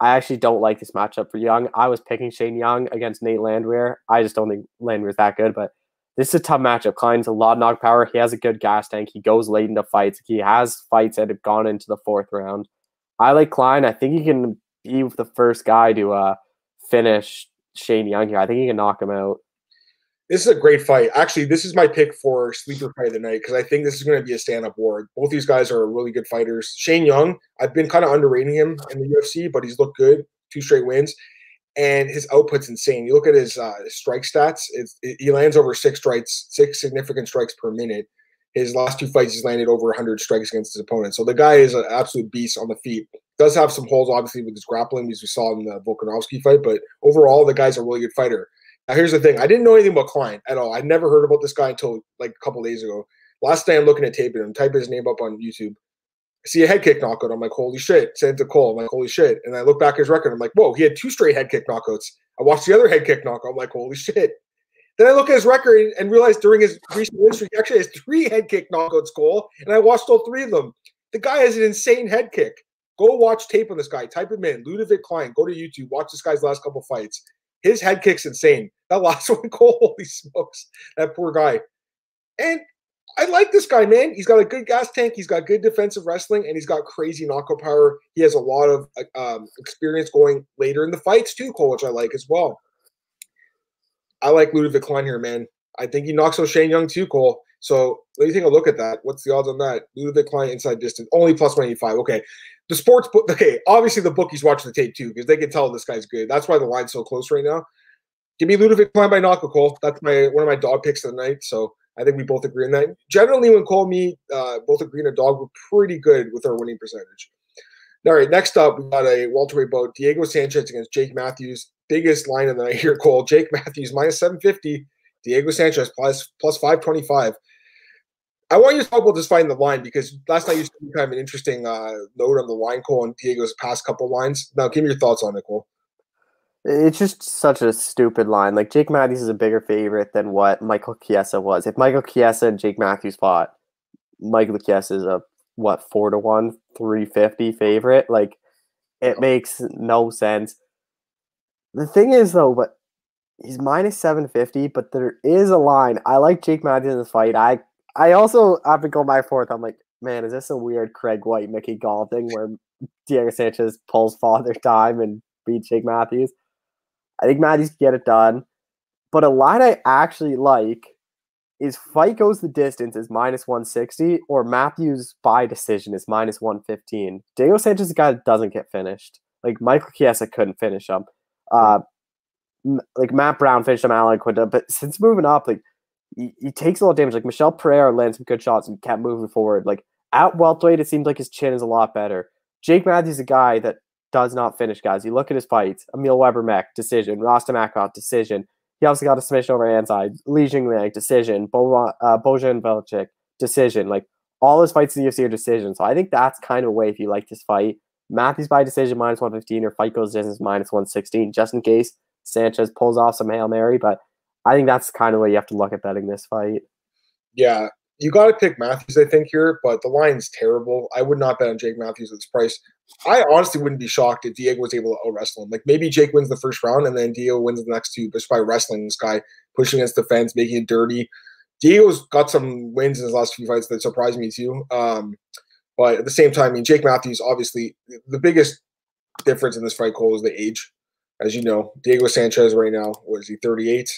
I actually don't like this matchup for Young. I was picking Shane Young against Nate Landwehr. I just don't think Landwehr's that good, but this is a tough matchup. Klein's a lot of knock power. He has a good gas tank. He goes late into fights. He has fights that have gone into the fourth round. I like Klein. I think he can be the first guy to uh, finish Shane Young here. I think he can knock him out. This is a great fight. Actually, this is my pick for sleeper fight of the night because I think this is going to be a stand-up war. Both these guys are really good fighters. Shane Young, I've been kind of underrating him in the UFC, but he's looked good. Two straight wins and his output's insane. You look at his, uh, strike stats; it, he lands over six strikes, six significant strikes per minute. His last two fights, he's landed over 100 strikes against his opponent. So the guy is an absolute beast on the feet. Does have some holes, obviously, with his grappling, as we saw in the Volkanovski fight. But overall, the guy's a really good fighter. Now, here's the thing: I didn't know anything about Klein at all. I'd never heard about this guy until like a couple days ago. Last day I'm looking at taping him, type his name up on YouTube. See a head kick knockout. I'm like, holy shit. To Cole. I'm like, holy shit. And I look back at his record. I'm like, whoa, he had two straight head kick knockouts. I watched the other head kick knockout. I'm like, holy shit. Then I look at his record and realize during his recent win streak, he actually has three head kick knockouts, Cole. And I watched all three of them. The guy has an insane head kick. Go watch tape on this guy. Type him in. Ludovit Klein. Go to YouTube. Watch this guy's last couple fights. His head kick's insane. That last one, Cole, holy smokes. That poor guy. And I like this guy, man. He's got a good gas tank. He's got good defensive wrestling, and he's got crazy knockout power. He has a lot of um, experience going later in the fights too, Cole, which I like as well. I like Ludovit Klein here, man. I think he knocks out Shane Young too, Cole. So let me take a look at that. What's the odds on that? Ludovit Klein inside distance, only plus 185. Okay. The sports book, okay, obviously the bookies watch the tape too because they can tell this guy's good. That's why the line's so close right now. Give me Ludovit Klein by knockout, Cole. That's my one of my dog picks of the night. So I think we both agree on that. Generally, when Cole and me uh, both agree on a dog, we're pretty good with our winning percentage. All right, next up, we got a welterweight bout. Diego Sanchez against Jake Matthews. Biggest line of the night here, Cole. Jake Matthews minus 750. Diego Sanchez plus plus 525. I want you to talk about this fight in the line because last night you said kind of an interesting uh, note on the line, Cole, and Diego's past couple lines. Now, give me your thoughts on it, Cole. It's just such a stupid line. Like Jake Matthews is a bigger favorite than what Michael Chiesa was. If Michael Chiesa and Jake Matthews fought, Michael Chiesa is a what four to one, three fifty favorite. Like it makes no sense. The thing is though, but he's minus seven fifty, but there is a line. I like Jake Matthews in this fight. I I also after going my fourth, I'm like, man, is this a weird Craig White Mickey Gall thing where Diego Sanchez pulls father time and beat Jake Matthews? I think Matthews can get it done. But a line I actually like is fight goes the distance is minus 160 or Matthews by decision is minus 115. Diego Sanchez is a guy that doesn't get finished. Like Michael Chiesa couldn't finish him. Uh, like Matt Brown finished him, Al Iaquinta. But since moving up, like he, he takes a lot of damage. Like Michel Pereira landed some good shots and kept moving forward. Like at welterweight, it seems like his chin is a lot better. Jake Matthews is a guy that does not finish, guys. You look at his fights: Emil Weber Meek, decision. Rostam Akot, decision. He also got a submission over Anzai. Li Jingliang, decision. Bo, uh, Bojan Velicic, decision. Like all his fights in the UFC are decision. So I think that's kind of a way if you like this fight. Matthews by decision minus 115 or fight goes distance minus 116, just in case Sanchez pulls off some Hail Mary. But I think that's kind of way you have to look at betting this fight. Yeah, you got to pick Matthews, I think, here, but the line's terrible. I would not bet on Jake Matthews at this price. I honestly wouldn't be shocked if Diego was able to wrestle him. Like maybe Jake wins the first round and then Diego wins the next two, just by wrestling this guy, pushing against the fence, making it dirty. Diego's got some wins in his last few fights that surprised me too. Um, but at the same time, I mean, Jake Matthews, obviously, the biggest difference in this fight, Cole, is the age. As you know, Diego Sanchez right now, what is he, 38?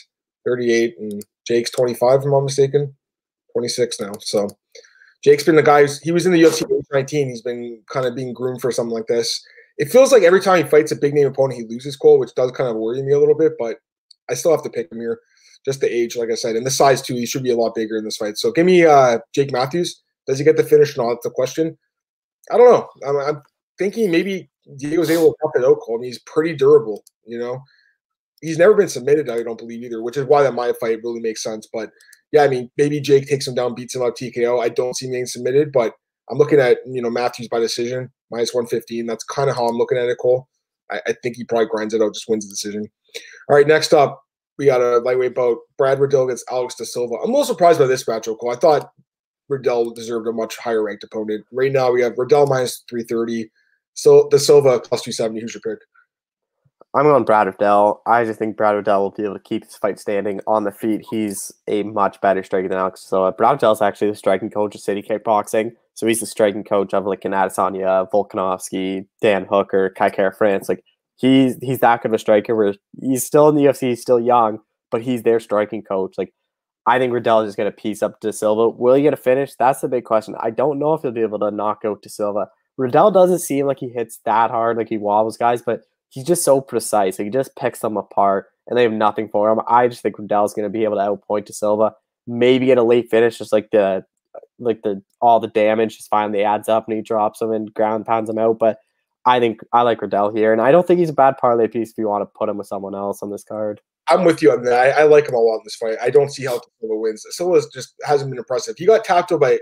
38, and Jake's 25, if I'm not mistaken. 26 now. So Jake's been the guy who's he was in the UFC 19. He's been kind of being groomed for something like this. It feels like every time he fights a big name opponent, he loses Cole, which does kind of worry me a little bit, but I still have to pick him here. Just the age, like I said, and the size too. He should be a lot bigger in this fight. So give me uh, Jake Matthews. Does he get the finish not? The question. I don't know. I'm, I'm thinking maybe Diego's able to pop it out, Cole. I mean, he's pretty durable, you know. He's never been submitted, I don't believe either, which is why that my fight really makes sense. But yeah, I mean, maybe Jake takes him down, beats him up TKO. I don't see him getting submitted, but I'm looking at you know Matthews by decision minus 115. That's kind of how I'm looking at it, Cole. I, I, think he probably grinds it out, just wins the decision. All right, next up, we got a lightweight bout. Brad Riddell against Alex Da Silva. I'm a little surprised by this matchup, Cole. I thought Riddell deserved a much higher ranked opponent. Right now, we have Riddell minus 330, so Da Silva plus 270. Who's your pick? I'm going Brad Riddell. I just think Brad Riddell will be able to keep his fight standing on the feet. He's a much better striker than Alex. So Brad Riddell is actually the striking coach of City Kickboxing. So he's the striking coach of like an Adesanya, Volkanovski, Dan Hooker, Kai Kara-France. Like he's he's that good of a striker. Where he's still in the UFC, he's still young, but he's their striking coach. Like I think Riddell is just going to piece up Da Silva. Will he get a finish? That's the big question. I don't know if he'll be able to knock out Da Silva. Riddell doesn't seem like he hits that hard, like he wobbles guys, but he's just so precise. He just picks them apart, and they have nothing for him. I just think Riddell's going to be able to outpoint to Silva, maybe get a late finish, just like the like the all the damage just finally adds up, and he drops them and ground pounds them out. But I think I like Riddell here, and I don't think he's a bad parlay piece if you want to put him with someone else on this card. I'm with you on that. I, I, like him a lot in this fight. I don't see how Silva wins. Silva just hasn't been impressive. He got tapped by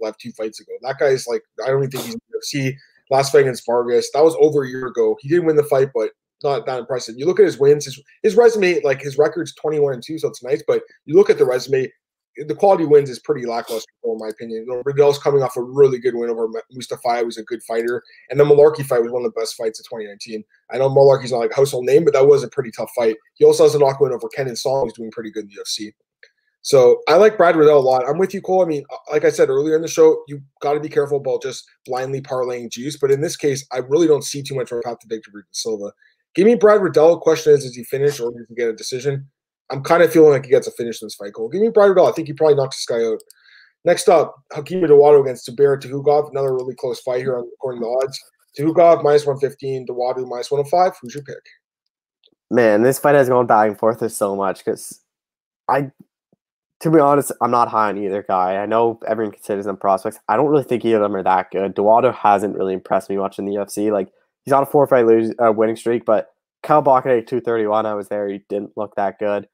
left two fights ago. That guy's like, I don't even think he's UFC. Last Vegas Vargas, that was over a year ago. He didn't win the fight, but not that impressive. You look at his wins, his his resume, like his record's 21 and 2, so it's nice. But you look at the resume, the quality wins is pretty lackluster, in my opinion. You know, Riddell's coming off a really good win over Mustafa, was a good fighter, and the Mullarkey fight was one of the best fights of 2019. I know Mullarkey's not like a household name, but that was a pretty tough fight. He also has a knock win over Kenan Song, who's doing pretty good in the UFC. So I like Brad Riddell a lot. I'm with you, Cole. I mean, uh, like I said earlier in the show, you got to be careful about just blindly parlaying juice. But in this case, I really don't see too much of a path to victory for Silva. Give me Brad Riddell. Question is, does he finish or does he get a decision? I'm kind of feeling like he gets a finish in this fight, Cole. Give me Brad Riddell. I think he probably knocks this guy out. Next up, Hakeem Dawodu against Zubair Tukhugov. Another really close fight here according to the odds. Tukhugov minus 115, Dawodu minus 105. Who's your pick? Man, this fight has gone back and forth so much because I, to be honest, I'm not high on either guy. I know everyone considers them prospects. I don't really think either of them are that good. Dawodu hasn't really impressed me much in the UFC. Like he's on a four fight lose uh, winning streak, but Kyle Bakare at 231, I was there. He didn't look that good.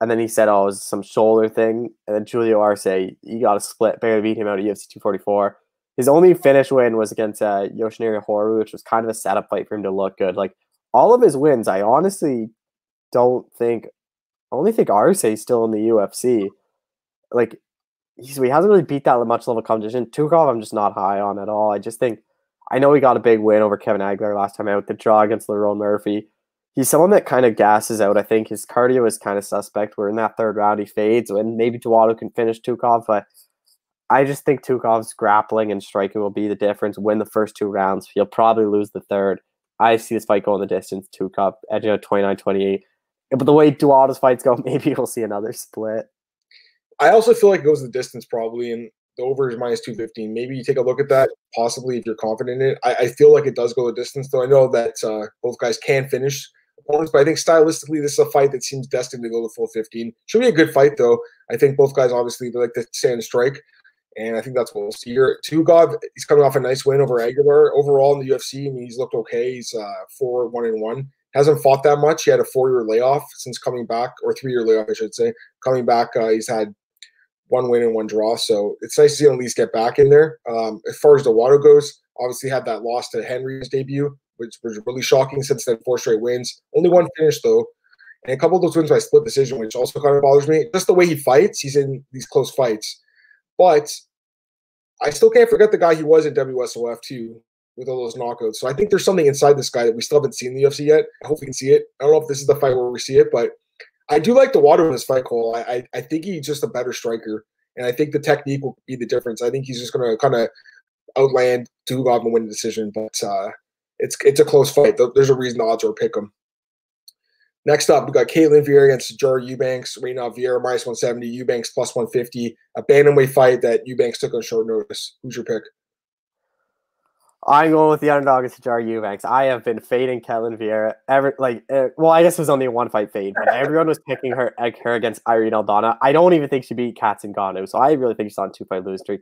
And then he said, oh, it was some shoulder thing. And then Julio Arce, he got a split, barely beat him out at UFC 244. His only finish win was against uh, Yoshinori Horie, which was kind of a setup fight for him to look good. Like all of his wins, I honestly don't think, I only think Arce is still in the UFC. Like he hasn't really beat that much level competition. Tukhugov, I'm just not high on at all. I just think, I know he got a big win over Kevin Aguilar last time out. The draw against Lerone Murphy he's someone that kind of gasses out. I think his cardio is kind of suspect. We're in that third round, he fades, and maybe Dawodu can finish Tukhugov, but I just think Tukhov's grappling and striking will be the difference. Win the first two rounds. He'll probably lose the third. I see this fight going the distance. Tukhov edging out 29 28. But the way Dawodu's fights go, maybe we'll see another split. I also feel like it goes the distance probably, and the over is minus 215. Maybe you take a look at that, possibly if you're confident in it. I, I feel like it does go the distance, though I know that uh, both guys can finish opponents. But I think stylistically, this is a fight that seems destined to go the full 15. Should be a good fight, though. I think both guys obviously they like to stand strike. And I think that's what we'll see here. God, he's coming off a nice win over Aguilar. Overall in the UFC, I mean, he's looked okay. He's uh, four, one and one. Hasn't fought that much. He had a four year layoff since coming back, or three year layoff, I should say. Coming back, uh, he's had one win and one draw. So it's nice to see at least get back in there. Um, as far as the water goes, obviously had that loss to Henry's debut which was really shocking since then four straight wins. Only one finish though. And a couple of those wins by split decision, which also kind of bothers me. Just the way he fights, he's in these close fights. But I still can't forget the guy he was in WSOF too, with all those knockouts. So I think there's something inside this guy that we still haven't seen in the UFC yet. I hope we can see it. I don't know if this is the fight where we see it, but I do like Dawodu in this fight, Cole. I, I, think he's just a better striker. And I think the technique will be the difference. I think he's just going to kind of outland Tukhugov and win the decision. But uh, it's it's a close fight. There's a reason the odds are pick 'em. Next up, we got Ketlen Vieira against Jar Eubanks. Right Vieira minus 170, Eubanks plus 150. A bantamweight fight that Eubanks took on short notice. Who's your pick? I'm going with the underdog is Jar Eubanks. I have been fading Ketlen Vieira ever like uh, well, I guess it was only a one fight fade, but everyone was picking her her against Irene Aldana. I don't even think she beat Cat Zingano, so I really think she's on two fight lose streak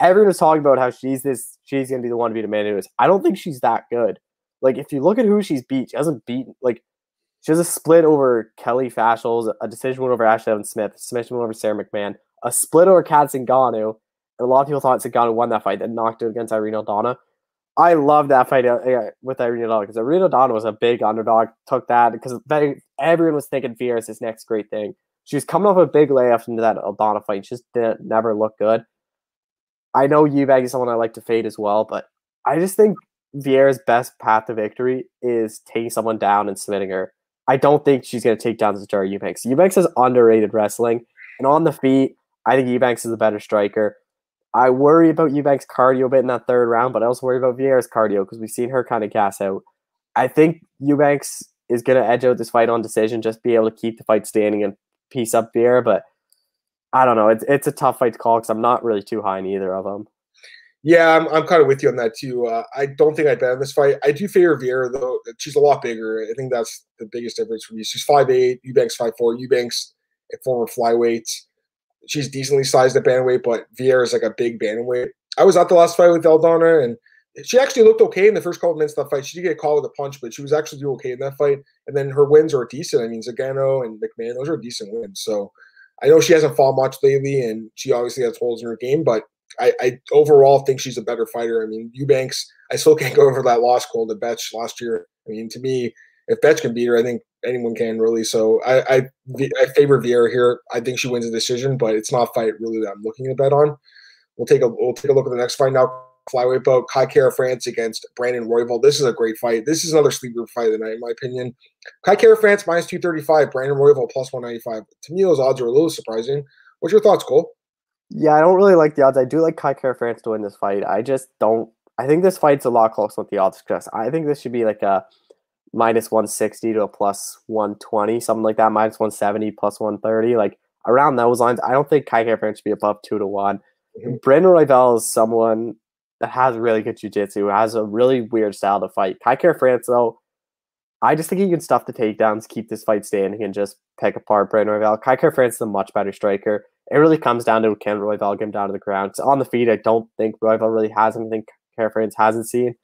everyone was talking about how she's this, she's gonna be the one to beat Amanda Nunes. I don't think she's that good. Like if you look at who she's beat, she hasn't beaten like she has a split over Kelly Faszholz, a decision win over Ashley Evans Smith, a submission win over Sara McMann, a split over Cat Zingano. And a lot of people thought Zingano won that fight, that knocked her against Irene Aldana. I love that fight uh, with Irene Aldana because Irene Aldana was a big underdog, took that because everyone was thinking Vieira is his next great thing. She was coming off a big layoff into that Aldana fight. She just didn't never look good. I know Eubank is someone I like to fade as well, but I just think Vieira's best path to victory is taking someone down and submitting her. I don't think she's going to take down Sijara Eubanks. Eubanks is underrated wrestling, and on the feet, I think Eubanks is a better striker. I worry about Eubanks' cardio a bit in that third round, but I also worry about Vieira's cardio because we've seen her kind of gas out. I think Eubanks is going to edge out this fight on decision, just be able to keep the fight standing and piece up Vieira, but I don't know. It's it's a tough fight to call because I'm not really too high in either of them. Yeah, I'm, I'm kind of with you on that too. Uh, I don't think I bet on this fight. I do favor Vieira though. She's a lot bigger. I think that's the biggest difference for me. She's five eight. Eubanks five four. Eubanks a former flyweight. She's decently sized at bantamweight, but Vieira is like a big bantamweight. I was at the last fight with Aldana, and she actually looked okay in the first couple minutes of that fight. She did get caught with a punch, but she was actually doing okay in that fight. And then her wins are decent. I mean, Zingano and McMann, those are decent wins. So I know she hasn't fought much lately, and she obviously has holes in her game, but I, I overall think she's a better fighter. I mean, Eubanks, I still can't go over that loss call to Betch last year. I mean, to me, if Betch can beat her, I think anyone can really. So I, I, I favor Vieira here. I think she wins a decision, but it's not a fight really that I'm looking to bet on. We'll take a we'll take a look at the next fight now. Flyweight bout Kai Kara France against Brandon Royval. This is a great fight. This is another sleeper fight of the night, in my opinion. Kai Kara France minus 235, Brandon Royval plus 195. To me, those odds are a little surprising. What's your thoughts, Cole? Yeah, I don't really like the odds. I do like Kai Kara France to win this fight. I just don't. I think this fight's a lot closer with the odds because I think this should be like a minus 160 to a plus 120, something like that, minus 170, plus 130. Like around those lines, I don't think Kai France should be above two to one. Mm-hmm. Brandon Royval is someone that has really good jiu-jitsu, has a really weird style to fight. Kai Kara France, though, I just think he can stuff the takedowns, keep this fight standing, and just pick apart Brandon Royval. Kai Kara France is a much better striker. It really comes down to can Royval get him down to the ground. So on the feet, I don't think Royval really has anything Kai Kara France hasn't seen.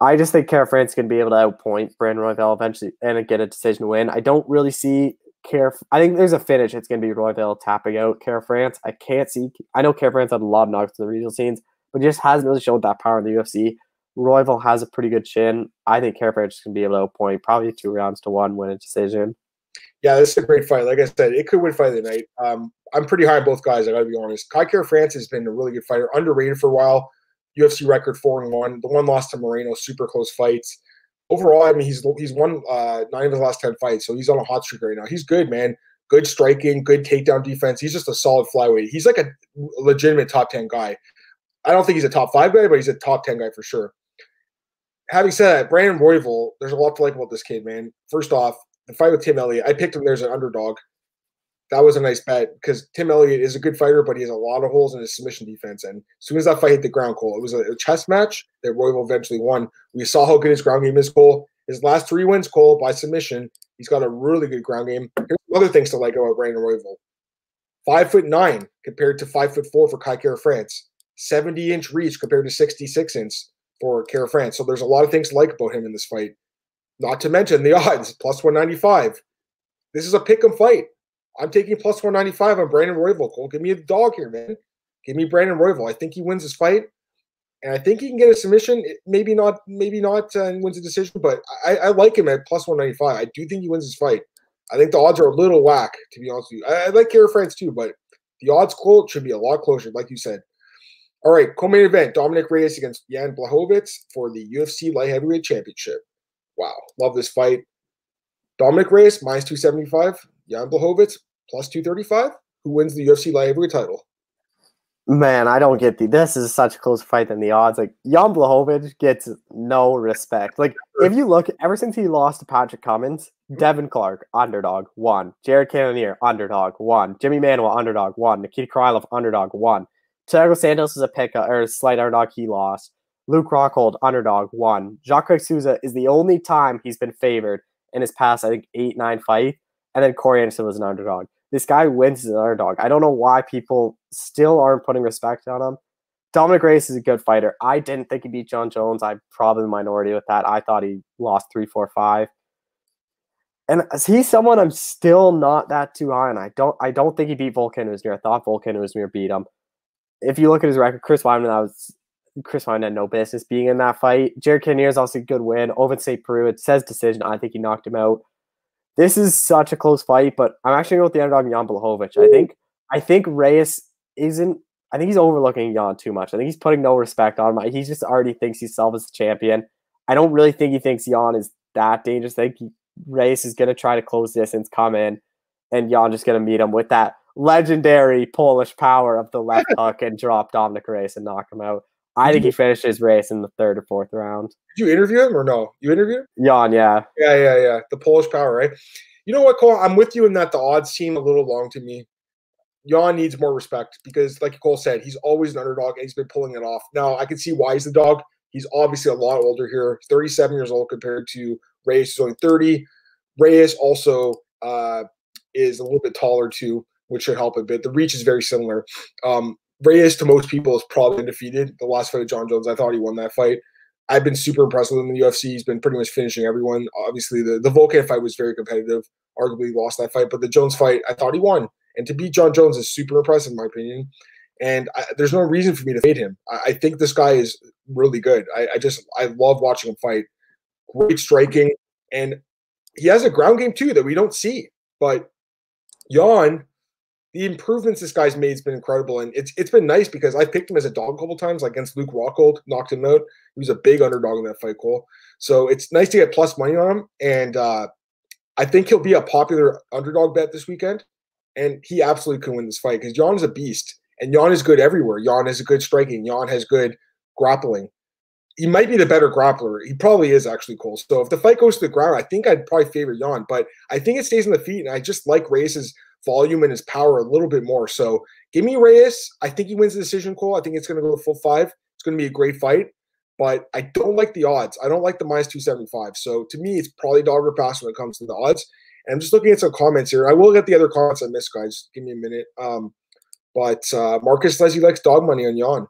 I just think Kara France can be able to outpoint Brandon Royval eventually and get a decision win. I don't really see Care. I think there's a finish. It's going to be Royval tapping out Kara France. I can't see. I know Kara France had a lot of knocks in the regional scenes, but just hasn't really showed that power in the UFC. Royval has a pretty good chin. I think Kara France can be able to outpoint probably two rounds to one, win a decision. Yeah, this is a great fight. Like I said, it could win fight of the night. Um, I'm pretty high on both guys. I got to be honest. Kai Kara France has been a really good fighter, underrated for a while. UFC record four and one. The one loss to Moreno, super close fights. Overall, I mean, he's he's won uh, nine of his last ten fights, so he's on a hot streak right now. He's good, man. Good striking, good takedown defense. He's just a solid flyweight. He's like a legitimate top ten guy. I don't think he's a top five guy, but he's a top ten guy for sure. Having said that, Brandon Royval, there's a lot to like about this kid, man. First off, the fight with Tim Elliott, I picked him there as an underdog that was a nice bet because Tim Elliott is a good fighter, but he has a lot of holes in his submission defense. And as soon as that fight hit the ground, Cole, it was a, chess match that Royval eventually won. We saw how good his ground game is, Cole. His last three wins, Cole, by submission. He's got a really good ground game. Here's other things to like about Brandon Royval. Five foot nine compared to five foot four for Kai Kara France. 70 inch reach compared to 66 inch for Kara France. So there's a lot of things to like about him in this fight. Not to mention the odds, plus 195. This is a pick 'em fight. I'm taking plus 195 on Brandon Royval. Cole, give me a dog here, man. Give me Brandon Royval. I think he wins this fight, and I think he can get a submission. Maybe not, maybe not, uh, and wins a decision. But I, I, like him at plus 195. I do think he wins this fight. I think the odds are a little whack, to be honest with you. I, I like Kara France too, but the odds quote should be a lot closer, like you said. All right, co-main event: Dominick Reyes against Jan Blachowicz for the UFC Light Heavyweight Championship. Wow, love this fight. Dominick Reyes minus 275. Jan Blachowicz plus 235. Who wins the UFC light heavyweight title? Man, I don't get the. This is such a close fight than the odds. Like Jan Blachowicz gets no respect. Like if you look, ever since he lost to Patrick Cummins, Devin Clark underdog one, Jared Cannonier underdog one, Jimmy Manuwa underdog one, Nikita Krylov underdog one, Thiago Santos is a pick uh, or a slight underdog. He lost. Luke Rockhold underdog one. Jacare Souza is the only time he's been favored in his past, I think, eight nine fight and then Corey Anderson was an underdog. This guy wins as an underdog. I don't know why people still aren't putting respect on him. Dominick Reyes is a good fighter. I didn't think he beat Jon Jones. I'm probably the minority with that. I thought he lost three, four, five. And he's someone I'm still not that too high on. I don't I don't think he beat Volkan Oezdemir. I thought Volkan Oezdemir beat him. If you look at his record, Chris Weidman, that was Chris Weidman had no business being in that fight. Jared Cannonier is also a good win. Ovince St. Preux, it says decision. I think he knocked him out. This is such a close fight, but I'm actually going with the underdog Jan Blachowicz. I think I think Reyes isn't. I think he's overlooking Jan too much. I think he's putting no respect on him. He just already thinks he's self as the champion. I don't really think he thinks Jan is that dangerous. I think he, Reyes is going to try to close distance, come in, and Jan just going to meet him with that legendary Polish power of the left hook and drop Dominick Reyes and knock him out. I think he finished his race in the third or fourth round. Did you interview him or no? You interviewed him? Jan, yeah. Yeah, yeah, yeah. The Polish power, right? You know what, Cole? I'm with you in that the odds seem a little long to me. Jan needs more respect because, like Cole said, he's always an underdog and he's been pulling it off. Now, I can see why he's the dog. He's obviously a lot older here. He's 37 years old compared to Reyes, who's only 30. Reyes also uh, is a little bit taller too, which should help a bit. The reach is very similar. Um, Reyes to most people is probably undefeated. The last fight of Jon Jones, I thought he won that fight. I've been super impressed with him in the UFC. He's been pretty much finishing everyone. Obviously, the, the Volkan fight was very competitive. Arguably lost that fight, but the Jones fight, I thought he won. And to beat Jon Jones is super impressive, in my opinion. And I, there's no reason for me to fade him. I, I think this guy is really good. I, I, just I love watching him fight. Great striking, and he has a ground game too that we don't see. But Jan, the improvements this guy's made has been incredible, and it's it's been nice because I picked him as a dog a couple times, like against Luke Rockhold, knocked him out. He was a big underdog in that fight, Cole. So it's nice to get plus money on him, and uh, I think he'll be a popular underdog bet this weekend. And he absolutely can win this fight because Jan is a beast, and Jan is good everywhere. Jan has a good striking. Jan has good grappling. He might be the better grappler. He probably is actually Cole. So if the fight goes to the ground, I think I'd probably favor Jan, but I think it stays on the feet, and I just like Reyes's volume and his power a little bit more. So give me Reyes. I think he wins the decision, call. I think it's going to go full five. It's going to be a great fight, but I don't like the odds. I don't like the minus 275. So to me, it's probably dog or pass when it comes to the odds. And I'm just looking at some comments here. I will get the other comments I missed, guys. Give me a minute. Um, but uh, Marcus Leslie likes dog money on Jan.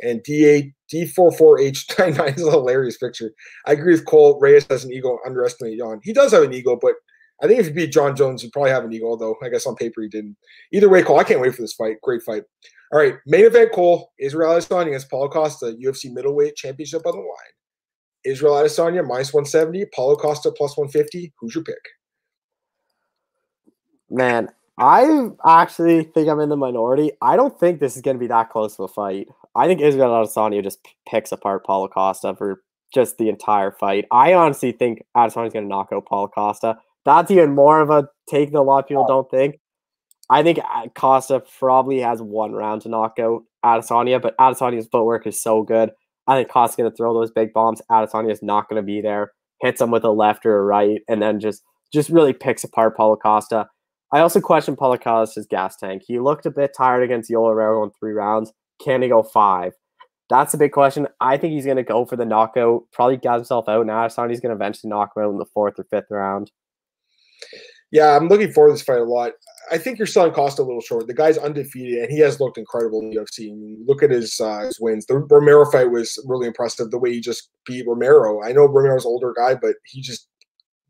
And D8 D44H99 is a hilarious picture. I agree with Cole. Reyes has an ego, underestimate Jan. He does have an ego, but I think if you beat Jon Jones, you probably have an eagle, though I guess on paper he didn't. Either way, Cole, I can't wait for this fight. Great fight. All right, main event, Cole. Israel Adesanya against Paulo Costa, UFC middleweight championship on the line. Israel Adesanya minus 170, Paulo Costa plus 150. Who's your pick? Man, I actually think I'm in the minority. I don't think this is going to be that close of a fight. I think Israel Adesanya just picks apart Paulo Costa for just the entire fight. I honestly think Adesanya's going to knock out Paulo Costa. That's even more of a take that a lot of people don't think. I think uh, Costa probably has one round to knock out Adesanya, but Adesanya's footwork is so good. I think Costa's going to throw those big bombs. Adesanya is not going to be there. Hits him with a left or a right, and then just just really picks apart Paulo Costa. I also question Paulo Costa's gas tank. He looked a bit tired against Yoel Romero in three rounds. Can he go five? That's a big question. I think he's going to go for the knockout. Probably gas himself out. And Adesanya's going to eventually knock him out in the fourth or fifth round. Yeah, I'm looking forward to this fight a lot. I think you're selling Costa a little short. The guy's undefeated, and he has looked incredible in the UFC. Look at his uh, his wins. The Romero fight was really impressive. The way he just beat Romero. I know Romero's older guy, but he just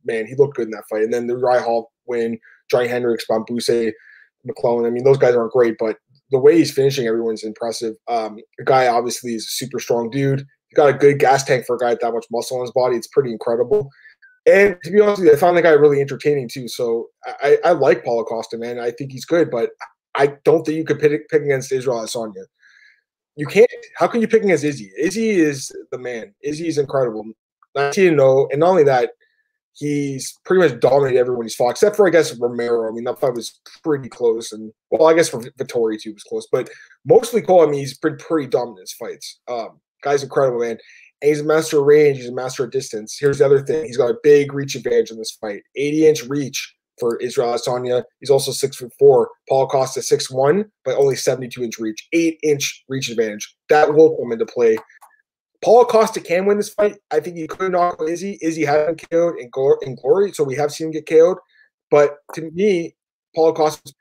man, he looked good in that fight. And then the Uriah Hall win, Johny Hendricks, Bamgbose, McLellan. I mean, those guys aren't great, but the way he's finishing everyone's impressive. Um, the guy obviously is a super strong dude. He's got a good gas tank for a guy with that much muscle on his body. It's pretty incredible. And to be honest with you, I found the guy really entertaining too. So I, I like Paulo Costa, man. I think he's good, but I don't think you could pick, pick against Israel Adesanya. You can't. How can you pick against Izzy? Izzy is the man. Izzy is incredible. 19 0. And not only that, he's pretty much dominated everyone he's fought, except for, I guess, Romero. I mean, that fight was pretty close. And, well, I guess for Vettori, too, was close. But mostly Cole, I mean, he's been pretty dominant in his fights. Um, guy's incredible, man. And he's a master of range. He's a master of distance. Here's the other thing. He's got a big reach advantage in this fight. 80 inch reach for Israel Adesanya. He's also six foot four. Paul Costa six one, but only 72 inch reach. Eight inch reach advantage. That will come into play. Paul Costa can win this fight. I think he could knock Izzy. Izzy has been KO'd in, in glory, so we have seen him get KO'd. But to me, Paul Costa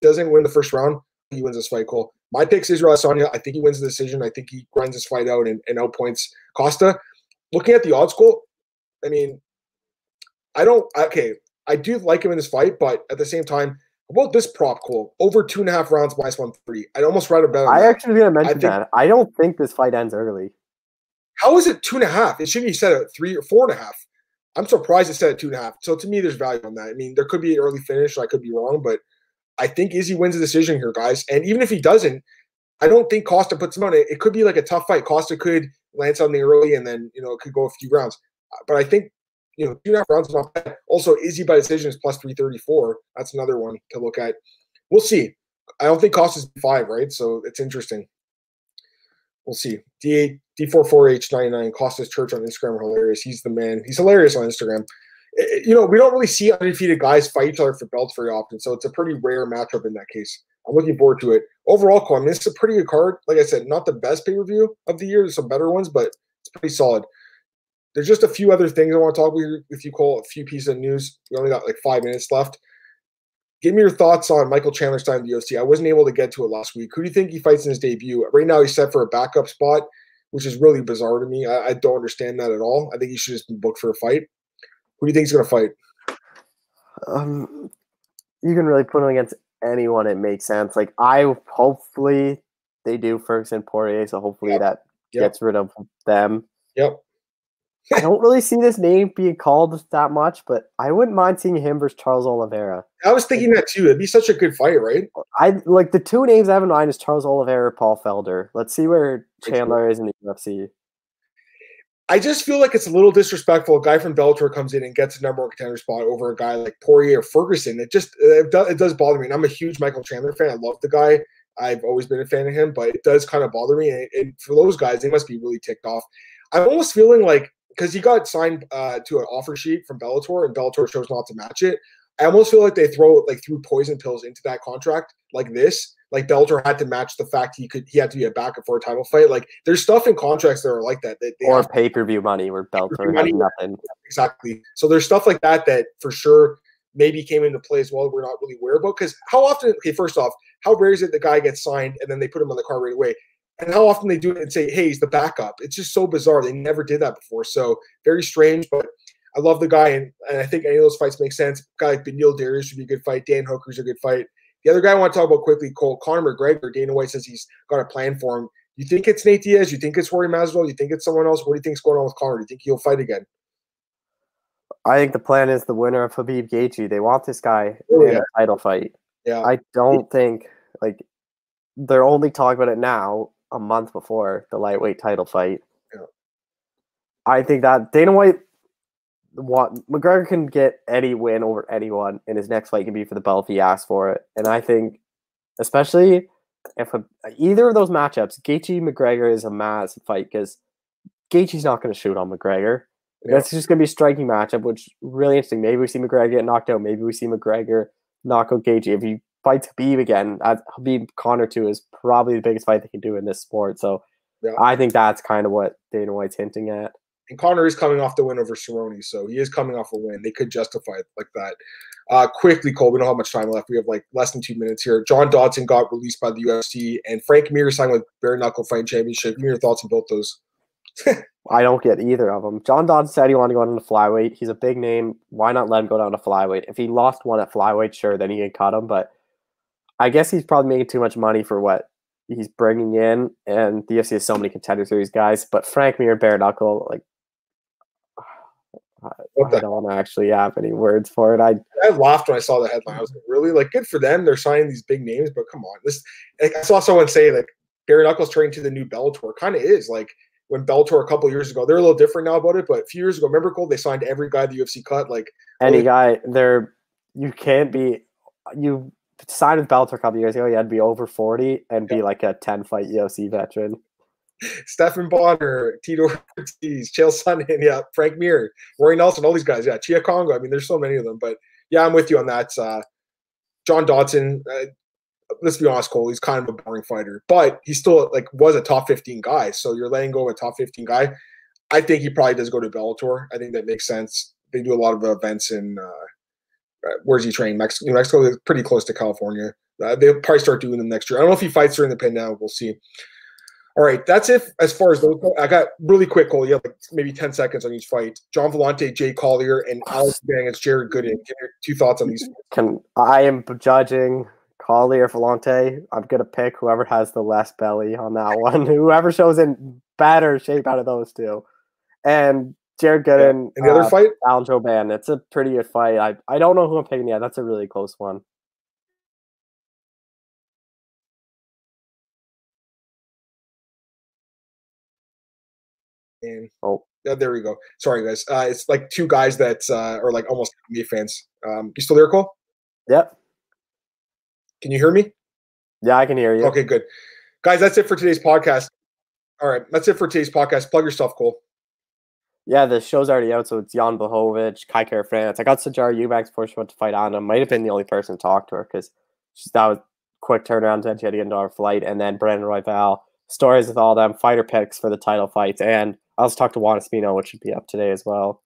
doesn't win the first round. He wins this fight, Cole. My pick's Israel Adesanya. I think he wins the decision. I think he grinds this fight out and, and outpoints Costa. Looking at the odds, Cole, I mean, I don't. Okay, I do like him in this fight, but at the same time, about this prop, Cole, over two and a half rounds minus one three. I'd almost rather bet. I actually was to mention I think, that. I don't think this fight ends early. How is it two and a half? It should be set at three or four and a half. I'm surprised it's set at two and a half. So to me, there's value on that. I mean, there could be an early finish. I could be wrong, but I think Izzy wins the decision here, guys. And even if he doesn't, I don't think Costa puts him on it. It could be like a tough fight. Costa could land something early and then, you know, it could go a few rounds. Uh, but I think, you know, two and a half rounds not bad. Also, Izzy by decision is plus 334. That's another one to look at. We'll see. I don't think Costa's five, right? So it's interesting. We'll see. D8, D44H99, Costa's Church on Instagram hilarious. He's the man. He's hilarious on Instagram. Eh, eh, you know, we don't really see undefeated guys fight each other for belts very often, so it's a pretty rare matchup in that case. I'm looking forward to it. Overall, I mean, it's a pretty good card. Like I said, not the best pay per view of the year. There's some better ones, but it's pretty solid. There's just a few other things I want to talk with you, with you, Cole. A few pieces of news. We only got like five minutes left. give me your thoughts on Michael Chandler's time the OC. I wasn't able to get to it last week. Who do you think he fights in his debut? Right now, he's set for a backup spot, which is really bizarre to me. I, I don't understand that at all. I think he should just be booked for a fight. Who do you think he's going to fight? Um, you can really put him against anyone. It makes sense. Like I hopefully they do Ferguson Poirier, so hopefully yep. that yep. gets rid of them. Yep. I don't really see this name being called that much, but I wouldn't mind seeing him versus Charles Oliveira. I was thinking that too. It'd be such a good fight, right? I like the two names I have in mind is Charles Oliveira, Paul Felder. Let's see where Chandler is in the UFC. I just feel like it's a little disrespectful. A guy from Bellator comes in and gets a number one contender spot over a guy like Poirier or Ferguson. It just it does, it does bother me. And I'm a huge Michael Chandler fan. I love the guy. I've always been a fan of him, but it does kind of bother me. And, and for those guys, they must be really ticked off. I'm almost feeling like because he got signed uh, to an offer sheet from Bellator, and Bellator chose not to match it. I almost feel like they throw like threw poison pills into that contract like this. Like Bellator had to match the fact he could he had to be a backup for a title fight. Like there's stuff in contracts that are like that. that or pay per view money where Bellator has nothing. Exactly. So there's stuff like that that for sure maybe came into play as well. We're not really aware about because how often? Okay, first off, how rare is it the guy gets signed and then they put him on the card right away? and how often they do it and say, "Hey, he's the backup." It's just so bizarre. They never did that before, so very strange. But I love the guy, and, and I think any of those fights make sense. A guy like Beneil Dariush should be a good fight. Dan Hooker's a good fight. The other guy I want to talk about quickly, Cole Conor McGregor. Dana White says he's got a plan for him. You think it's Nate Diaz? You think it's Rory Masvidal? You think it's someone else? What do you think's going on with Conor? Do you think he'll fight again? I think the plan is the winner of Khabib Gaethje. They want this guy oh, in yeah. a title fight. Yeah, I don't think like they're only talking about it now a month before the lightweight title fight. Yeah. I think that Dana White, what McGregor can get any win over anyone, and his next fight can be for the belt if he asks for it. And I think, especially if a, either of those matchups, Gaethje McGregor is a massive fight because Gaethje's not going to shoot on McGregor. Yeah. That's just going to be a striking matchup, which really interesting. Maybe we see McGregor get knocked out. Maybe we see McGregor knock out Gaethje. If he fights Khabib again, Khabib Conor too is probably the biggest fight they can do in this sport. So yeah. I think that's kind of what Dana White's hinting at. And Conor is coming off the win over Cerrone, so he is coming off a win. They could justify it like that. Uh, quickly, Cole, we don't have much time left. We have like less than two minutes here. John Dodson got released by the UFC, and Frank Mir signed with Bare Knuckle Fight Championship. Give me your thoughts on both those. I don't get either of them. John Dodson said he wanted to go down to flyweight. He's a big name. Why not let him go down to flyweight? If he lost one at flyweight, sure, then he could cut him. But I guess he's probably making too much money for what he's bringing in, and the UFC has so many contenders for these guys. But Frank Mir, bare knuckle, like I, I don't actually have any words for it. I I laughed when I saw the headline. I was like, really like good for them. They're signing these big names, but come on, this. Like, I saw someone say like bare knuckles turning to the new Bellator. Kind of is like when Bellator a couple years ago. They're a little different now about it, but a few years ago, remember Cole? They signed every guy the UFC cut. Like any guy, they're you can't be you signed with Bellator a couple years ago, You had to be over 40 and be like a 10 fight UFC veteran. Stephan Bonnar, Tito Ortiz, Chael Sonnen, yeah, Frank Mir, Roy Nelson, all these guys, yeah, Cheick Kongo. I mean, there's so many of them, but yeah, I'm with you on that. Uh, John Dodson, uh, let's be honest, Cole, he's kind of a boring fighter, but he still like was a top 15 guy. So you're letting go of a top 15 guy. I think he probably does go to Bellator. I think that makes sense. They do a lot of events in uh, uh, where's he training? Mexico. New Mexico is pretty close to California. Uh, they'll probably start doing them next year. I don't know if he fights during the now. We'll see. All right, that's it as far as those go. I got really quick, Cole. You have like maybe 10 seconds on each fight. Gian Villante, Jay Collier, and Alex Bang against Jared Gooden. Give your two thoughts on these. Can I am judging Collier Villante. I'm gonna pick whoever has the less belly on that one. whoever shows in better shape out of those two. And Jared Gooden. Yeah. And the uh, other fight? Alan Jouban. It's a pretty good fight. I, I don't know who I'm picking yet. That's a really close one. And oh, yeah, there we go. Sorry, guys. Uh, it's like two guys that uh, are like almost me fans. Um, you still there, Cole? Yep. Can you hear me? Yeah, I can hear you. Okay, good. Guys, that's it for today's podcast. All right, that's it for today's podcast. Plug yourself, Cole. Yeah, the show's already out, so it's Jan Blachowicz, Kai Kara France. I got Sijara Eubanks before she went to fight Anna. Might have been the only person to talk to her because that was quick turnaround. She had to get into our flight, and then Brandon Royval. Stories with all them fighter picks for the title fights, and I also talked to Juan Espino, which should be up today as well.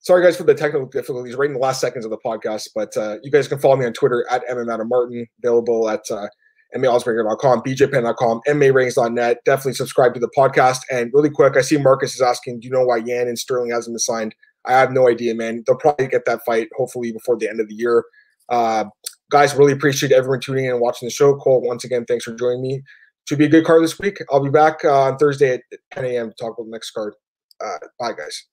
sorry guys for the technical difficulties right in the last seconds of the podcast, but uh, you guys can follow me on Twitter at Martin, available at uh, MAOddsbreaker.com, BJPenn.com, MARings.net. Definitely subscribe to the podcast. And really quick, I see Marcus is asking, do you know why Yan and Sterling hasn't been signed? I have no idea, man. They'll probably get that fight hopefully before the end of the year. Uh, guys, really appreciate everyone tuning in and watching the show. Cole, once again, thanks for joining me. Should be a good card this week. I'll be back uh, on Thursday at 10 a.m. to talk about the next card. Uh, bye, guys.